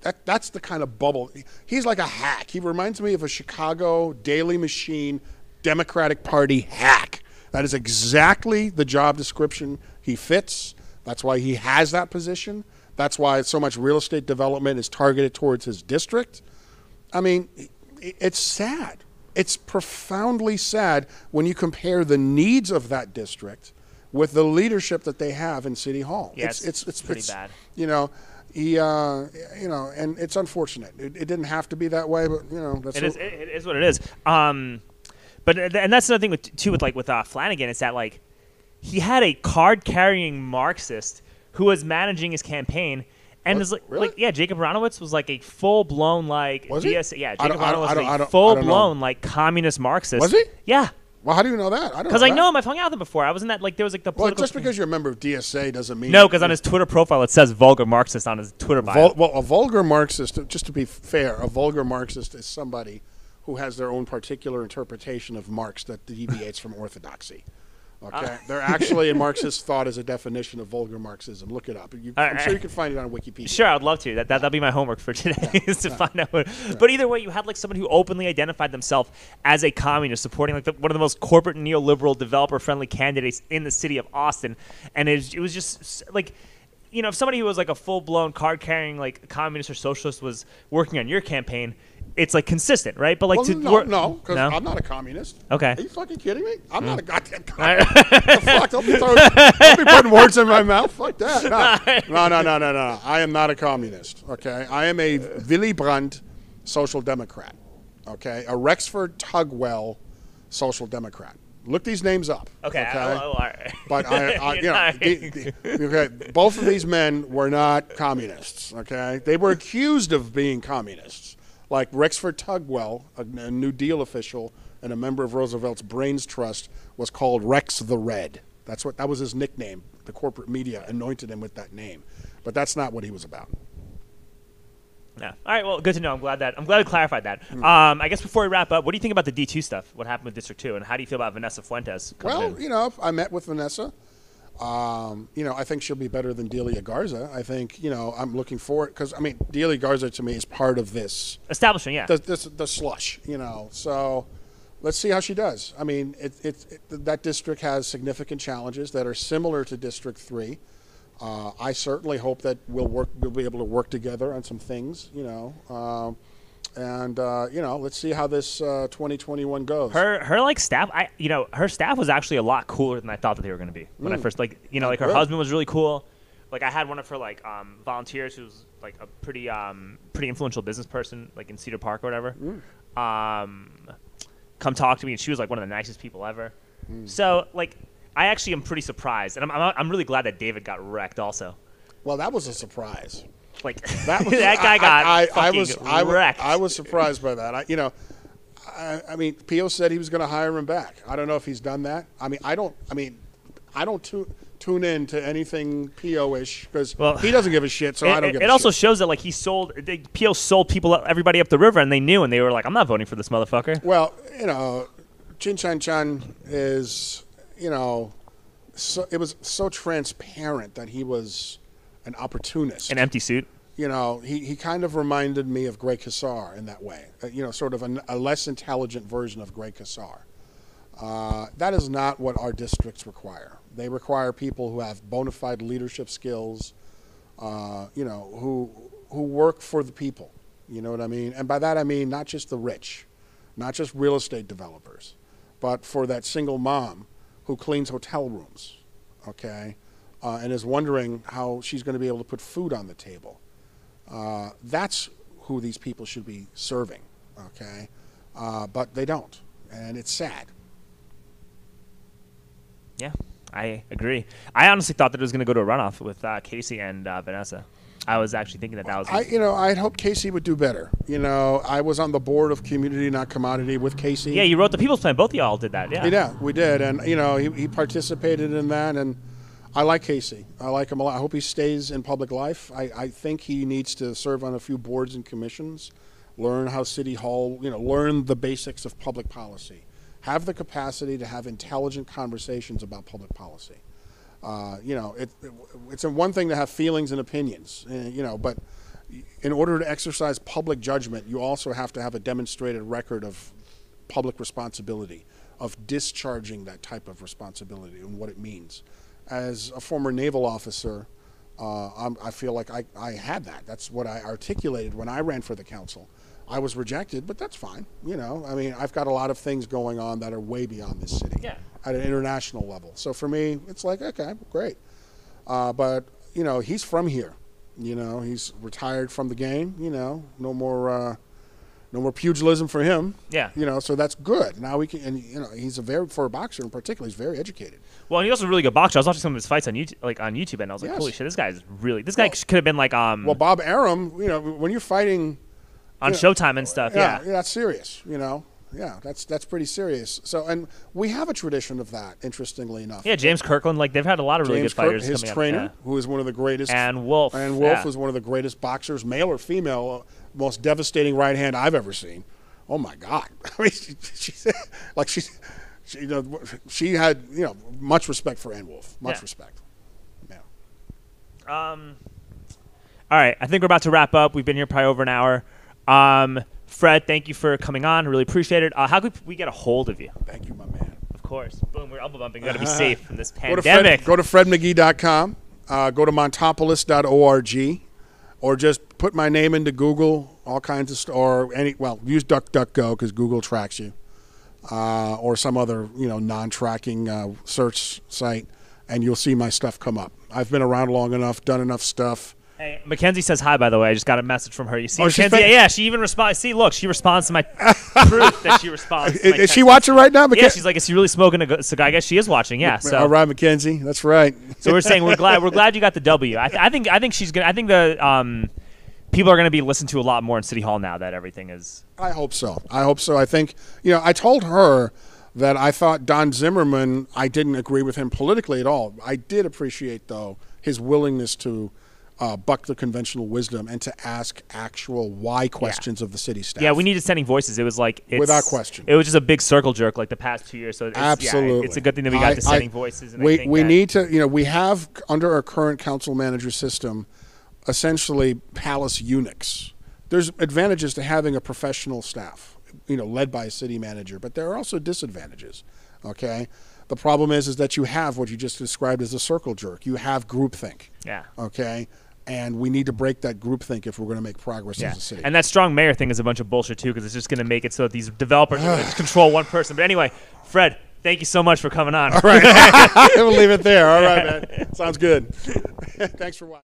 That that's the kind of bubble. He's like a hack. He reminds me of a Chicago Daley Machine Democratic Party hack. That is exactly the job description he fits. That's why he has that position. That's why so much real estate development is targeted towards his district. I mean, it's sad. It's profoundly sad when you compare the needs of that district with the leadership that they have in City Hall. Yeah, it's, it's- it's, it's pretty bad. You know, he, uh, you know, and it's unfortunate. It, it didn't have to be that way, but you know, that's It what- is. It, it is what it is. Um, but uh, and that's another thing with too with like with uh, Flannigan is that like he had a card carrying Marxist who was managing his campaign. And What? is like, Really? like, yeah, Jacob Aronowitz was like a full blown like Was he? Yeah, Jacob don't- I don't- Aronowitz I don't- I was don't- a I full blown like communist Marxist. Was he? Yeah, Well, how do you know that? I don't know. because I that. know him. I've hung out with him before. I was in that like there was like the Well, just because you're a member of DSA doesn't mean no, because on his Twitter profile it says vulgar Marxist on his Twitter bio. Vul- well, a vulgar Marxist, just to be fair, a vulgar Marxist is somebody who has their own particular interpretation of Marx that deviates from orthodoxy. Okay, they're actually a Marxist thought as a definition of vulgar Marxism. Look it up. You, I'm right. sure you can find it on Wikipedia. Sure, I'd love to. That that that'll be my homework for today is to find out. What, But either way, you had like someone who openly identified themselves as a communist, supporting like the, one of the most corporate neoliberal, developer-friendly candidates in the city of Austin, and it, it was just like. You know, if somebody who was like a full-blown card-carrying like communist or socialist was working on your campaign, it's like consistent, right? But like Well, to no, work, no, because No? I'm not a communist. Okay. Are you fucking kidding me? I'm not a mm. goddamn communist. the fuck? Don't be, throwing, don't be putting words in my mouth. Fuck that. No. no, no, no, no, no. I am not a communist. Okay. I am a Willy Brandt social democrat. Okay. A Rexford Tugwell social democrat. Look these names up. Okay. oh, oh, right. But I, I you know, the, the, okay, both of these men were not communists. Okay, they were accused of being communists, like Rexford Tugwell, a, a New Deal official and a member of Roosevelt's Brains Trust, was called Rex the Red. That's what that was his nickname. The corporate media anointed him with that name, but that's not what he was about. Yeah. All right. Well, good to know. I'm glad that I'm glad we clarified that. Hmm. Um, I guess before we wrap up, what do you think about the D2 stuff? What happened with District Two, and how do you feel about Vanessa Fuentes? Well, in? you know, I met with Vanessa. Um, you know, I think she'll be better than Delia Garza. I think, you know, I'm looking forward because I mean, Delia Garza to me is part of this establishment, yeah. the, the, the slush, you know. So let's see how she does. I mean, it, it, it, that district has significant challenges that are similar to District 3. Uh, I certainly hope that we'll work. We'll be able to work together on some things, you know. Um, and uh, you know, let's see how this uh, 2021 goes. her her like staff i you know her staff was actually a lot cooler than i thought that they were going to be when i first like you know like her Good. husband was really cool. Like i had one of her like um volunteers who was like a pretty um pretty influential business person like in cedar park or whatever. Um come talk to me and she was like one of the nicest people ever. So like i actually am pretty surprised and i'm i'm, I'm really glad that david got wrecked also. Well, that was a surprise. Like That, was, that guy I- got I, I, I was wrecked I was surprised by that. I, you know, I, I mean, Pio said he was going to hire him back. I don't know if he's done that. I mean, I don't. I mean, I don't tu- tune in to anything Pio-ish because Well, he doesn't give a shit. So it, I don't it- give. it also shit. shows that like he sold they, Pio sold people everybody up the river and they knew and they were like I'm not voting for this motherfucker. Well, you know, Chin Chan Chan is, you know, so it was so transparent that he was an opportunist. An empty suit. you know, he, he kind of reminded me of Greg Casar in that way. Uh, you know, sort of a, a less intelligent version of Greg Casar. Uh, that is not what our districts require. They require people who have bona fide leadership skills, uh, you know, who who work for the people. You know what I mean? And by that I mean not just the rich, not just real estate developers, but for that single mom who cleans hotel rooms, okay, uh, and is wondering how she's going to be able to put food on the table. Uh, that's who these people should be serving, okay? Uh, but they don't, and it's sad. Yeah, I agree. I honestly thought that it was going to go to a runoff with uh, Casey and uh, Vanessa. I was actually thinking that that was. I, you know, I'd hope Casey would do better. You know, I was on the board of Community Not Commodity with Casey. yeah, you wrote the People's Plan. Both of y'all did that. Yeah. Yeah, we did, and you know, he, he participated in that, and I like Casey. I like him a lot. I hope he stays in public life. I, I think he needs to serve on a few boards and commissions, learn how City Hall, you know, learn the basics of public policy, have the capacity to have intelligent conversations about public policy. Uh, you know, it, it, it's one thing to have feelings and opinions, uh, you know, but in order to exercise public judgment, you also have to have a demonstrated record of public responsibility, of discharging that type of responsibility and what it means. As a former naval officer, uh, I'm, I feel like I, I had that. That's what I articulated when I ran for the council. I was rejected, but that's fine. You know, I mean, I've got a lot of things going on that are way beyond this city Yeah. at an international level. So for me, it's like, okay, great. Uh, but, you know, he's from here. You know, he's retired from the game. You know, no more, uh, no more pugilism for him. Yeah. You know, so that's good. Now we can, and you know, he's a very for a boxer in particular. He's very educated. Well, and he's also a really good boxer. I was watching some of his fights on YouTube, like on YouTube, and I was like, Yes. "Holy shit, this guy's really." This guy Well- could have been like um Well, Bob Arum, you know, when you're fighting, on yeah. Showtime and stuff. yeah, Yeah. that's serious. You know, yeah, that's that's pretty serious. So, and we have a tradition of that. Interestingly enough, Yeah, James Kirkland. Like they've had a lot of really James good fighters Kirk, his coming trainer, up. who is one of the greatest, And Wolfe. and Wolfe yeah. is one of the greatest boxers, male or female, uh, most devastating right hand I've ever seen. oh my god. I mean, she, she like she, she, you know, she had you know much respect for Ann Wolfe, much Yeah. respect. Yeah. Um, all right, I think we're about to wrap up. We've been here probably over an hour. Um, Fred, thank you for coming on. Really appreciate it. Uh, how could we get a hold of you? Thank you, my man. Of course. Boom, we're elbow bumping. Got to be safe from this Go to, pandemic. Fred, go to fredmcgee.com. Uh, go to montopolis.org, or just put my name into Google. All kinds of st- or any well, use DuckDuckGo because Google tracks you, uh, or some other you know non-tracking uh, search site, and you'll see my stuff come up. I've been around long enough, done enough stuff. Hey, Mackenzie says hi. By the way, I just got a message from her. You see, Oh, Mackenzie? been- yeah, she even responds. See, look, she responds to my proof that she responds. to Is, is she watching right now? Yeah, she's like, is she really smoking a cigar? I guess she is watching. Yeah. So, All right, Mackenzie. That's right. so we're saying we're glad we're glad you got the W. I, th- I think I think she's gonna. I think the um, people are gonna be listened to a lot more in City Hall now that everything is. I hope so. I hope so. I think, you know, I told her that I thought Don Zimmerman, I didn't agree with him politically at all. I did appreciate, though, his willingness to uh, buck the conventional wisdom and to ask actual why questions of the city staff. Yeah, we needed sending voices. It was like it's, Without question. It was just a big circle jerk like the past two years. So it's, yeah, Absolutely. it's a good thing that we got I- sending I- voices. And I we we need to, you know, we have under our current council manager system, essentially palace eunuchs. There's advantages to having a professional staff, you know, led by a city manager, but there are also disadvantages. Okay, the problem is is that you have what you just described as a circle jerk. You have groupthink. Yeah. Okay, and we need to break that groupthink if we're going to make progress Yeah. as a city. And that strong mayor thing is a bunch of bullshit too, because it's just going to make it so that these developers control one person. But anyway, Fred, thank you so much for coming on. All right, we'll leave it there. All right, man. Sounds good. Thanks for watching.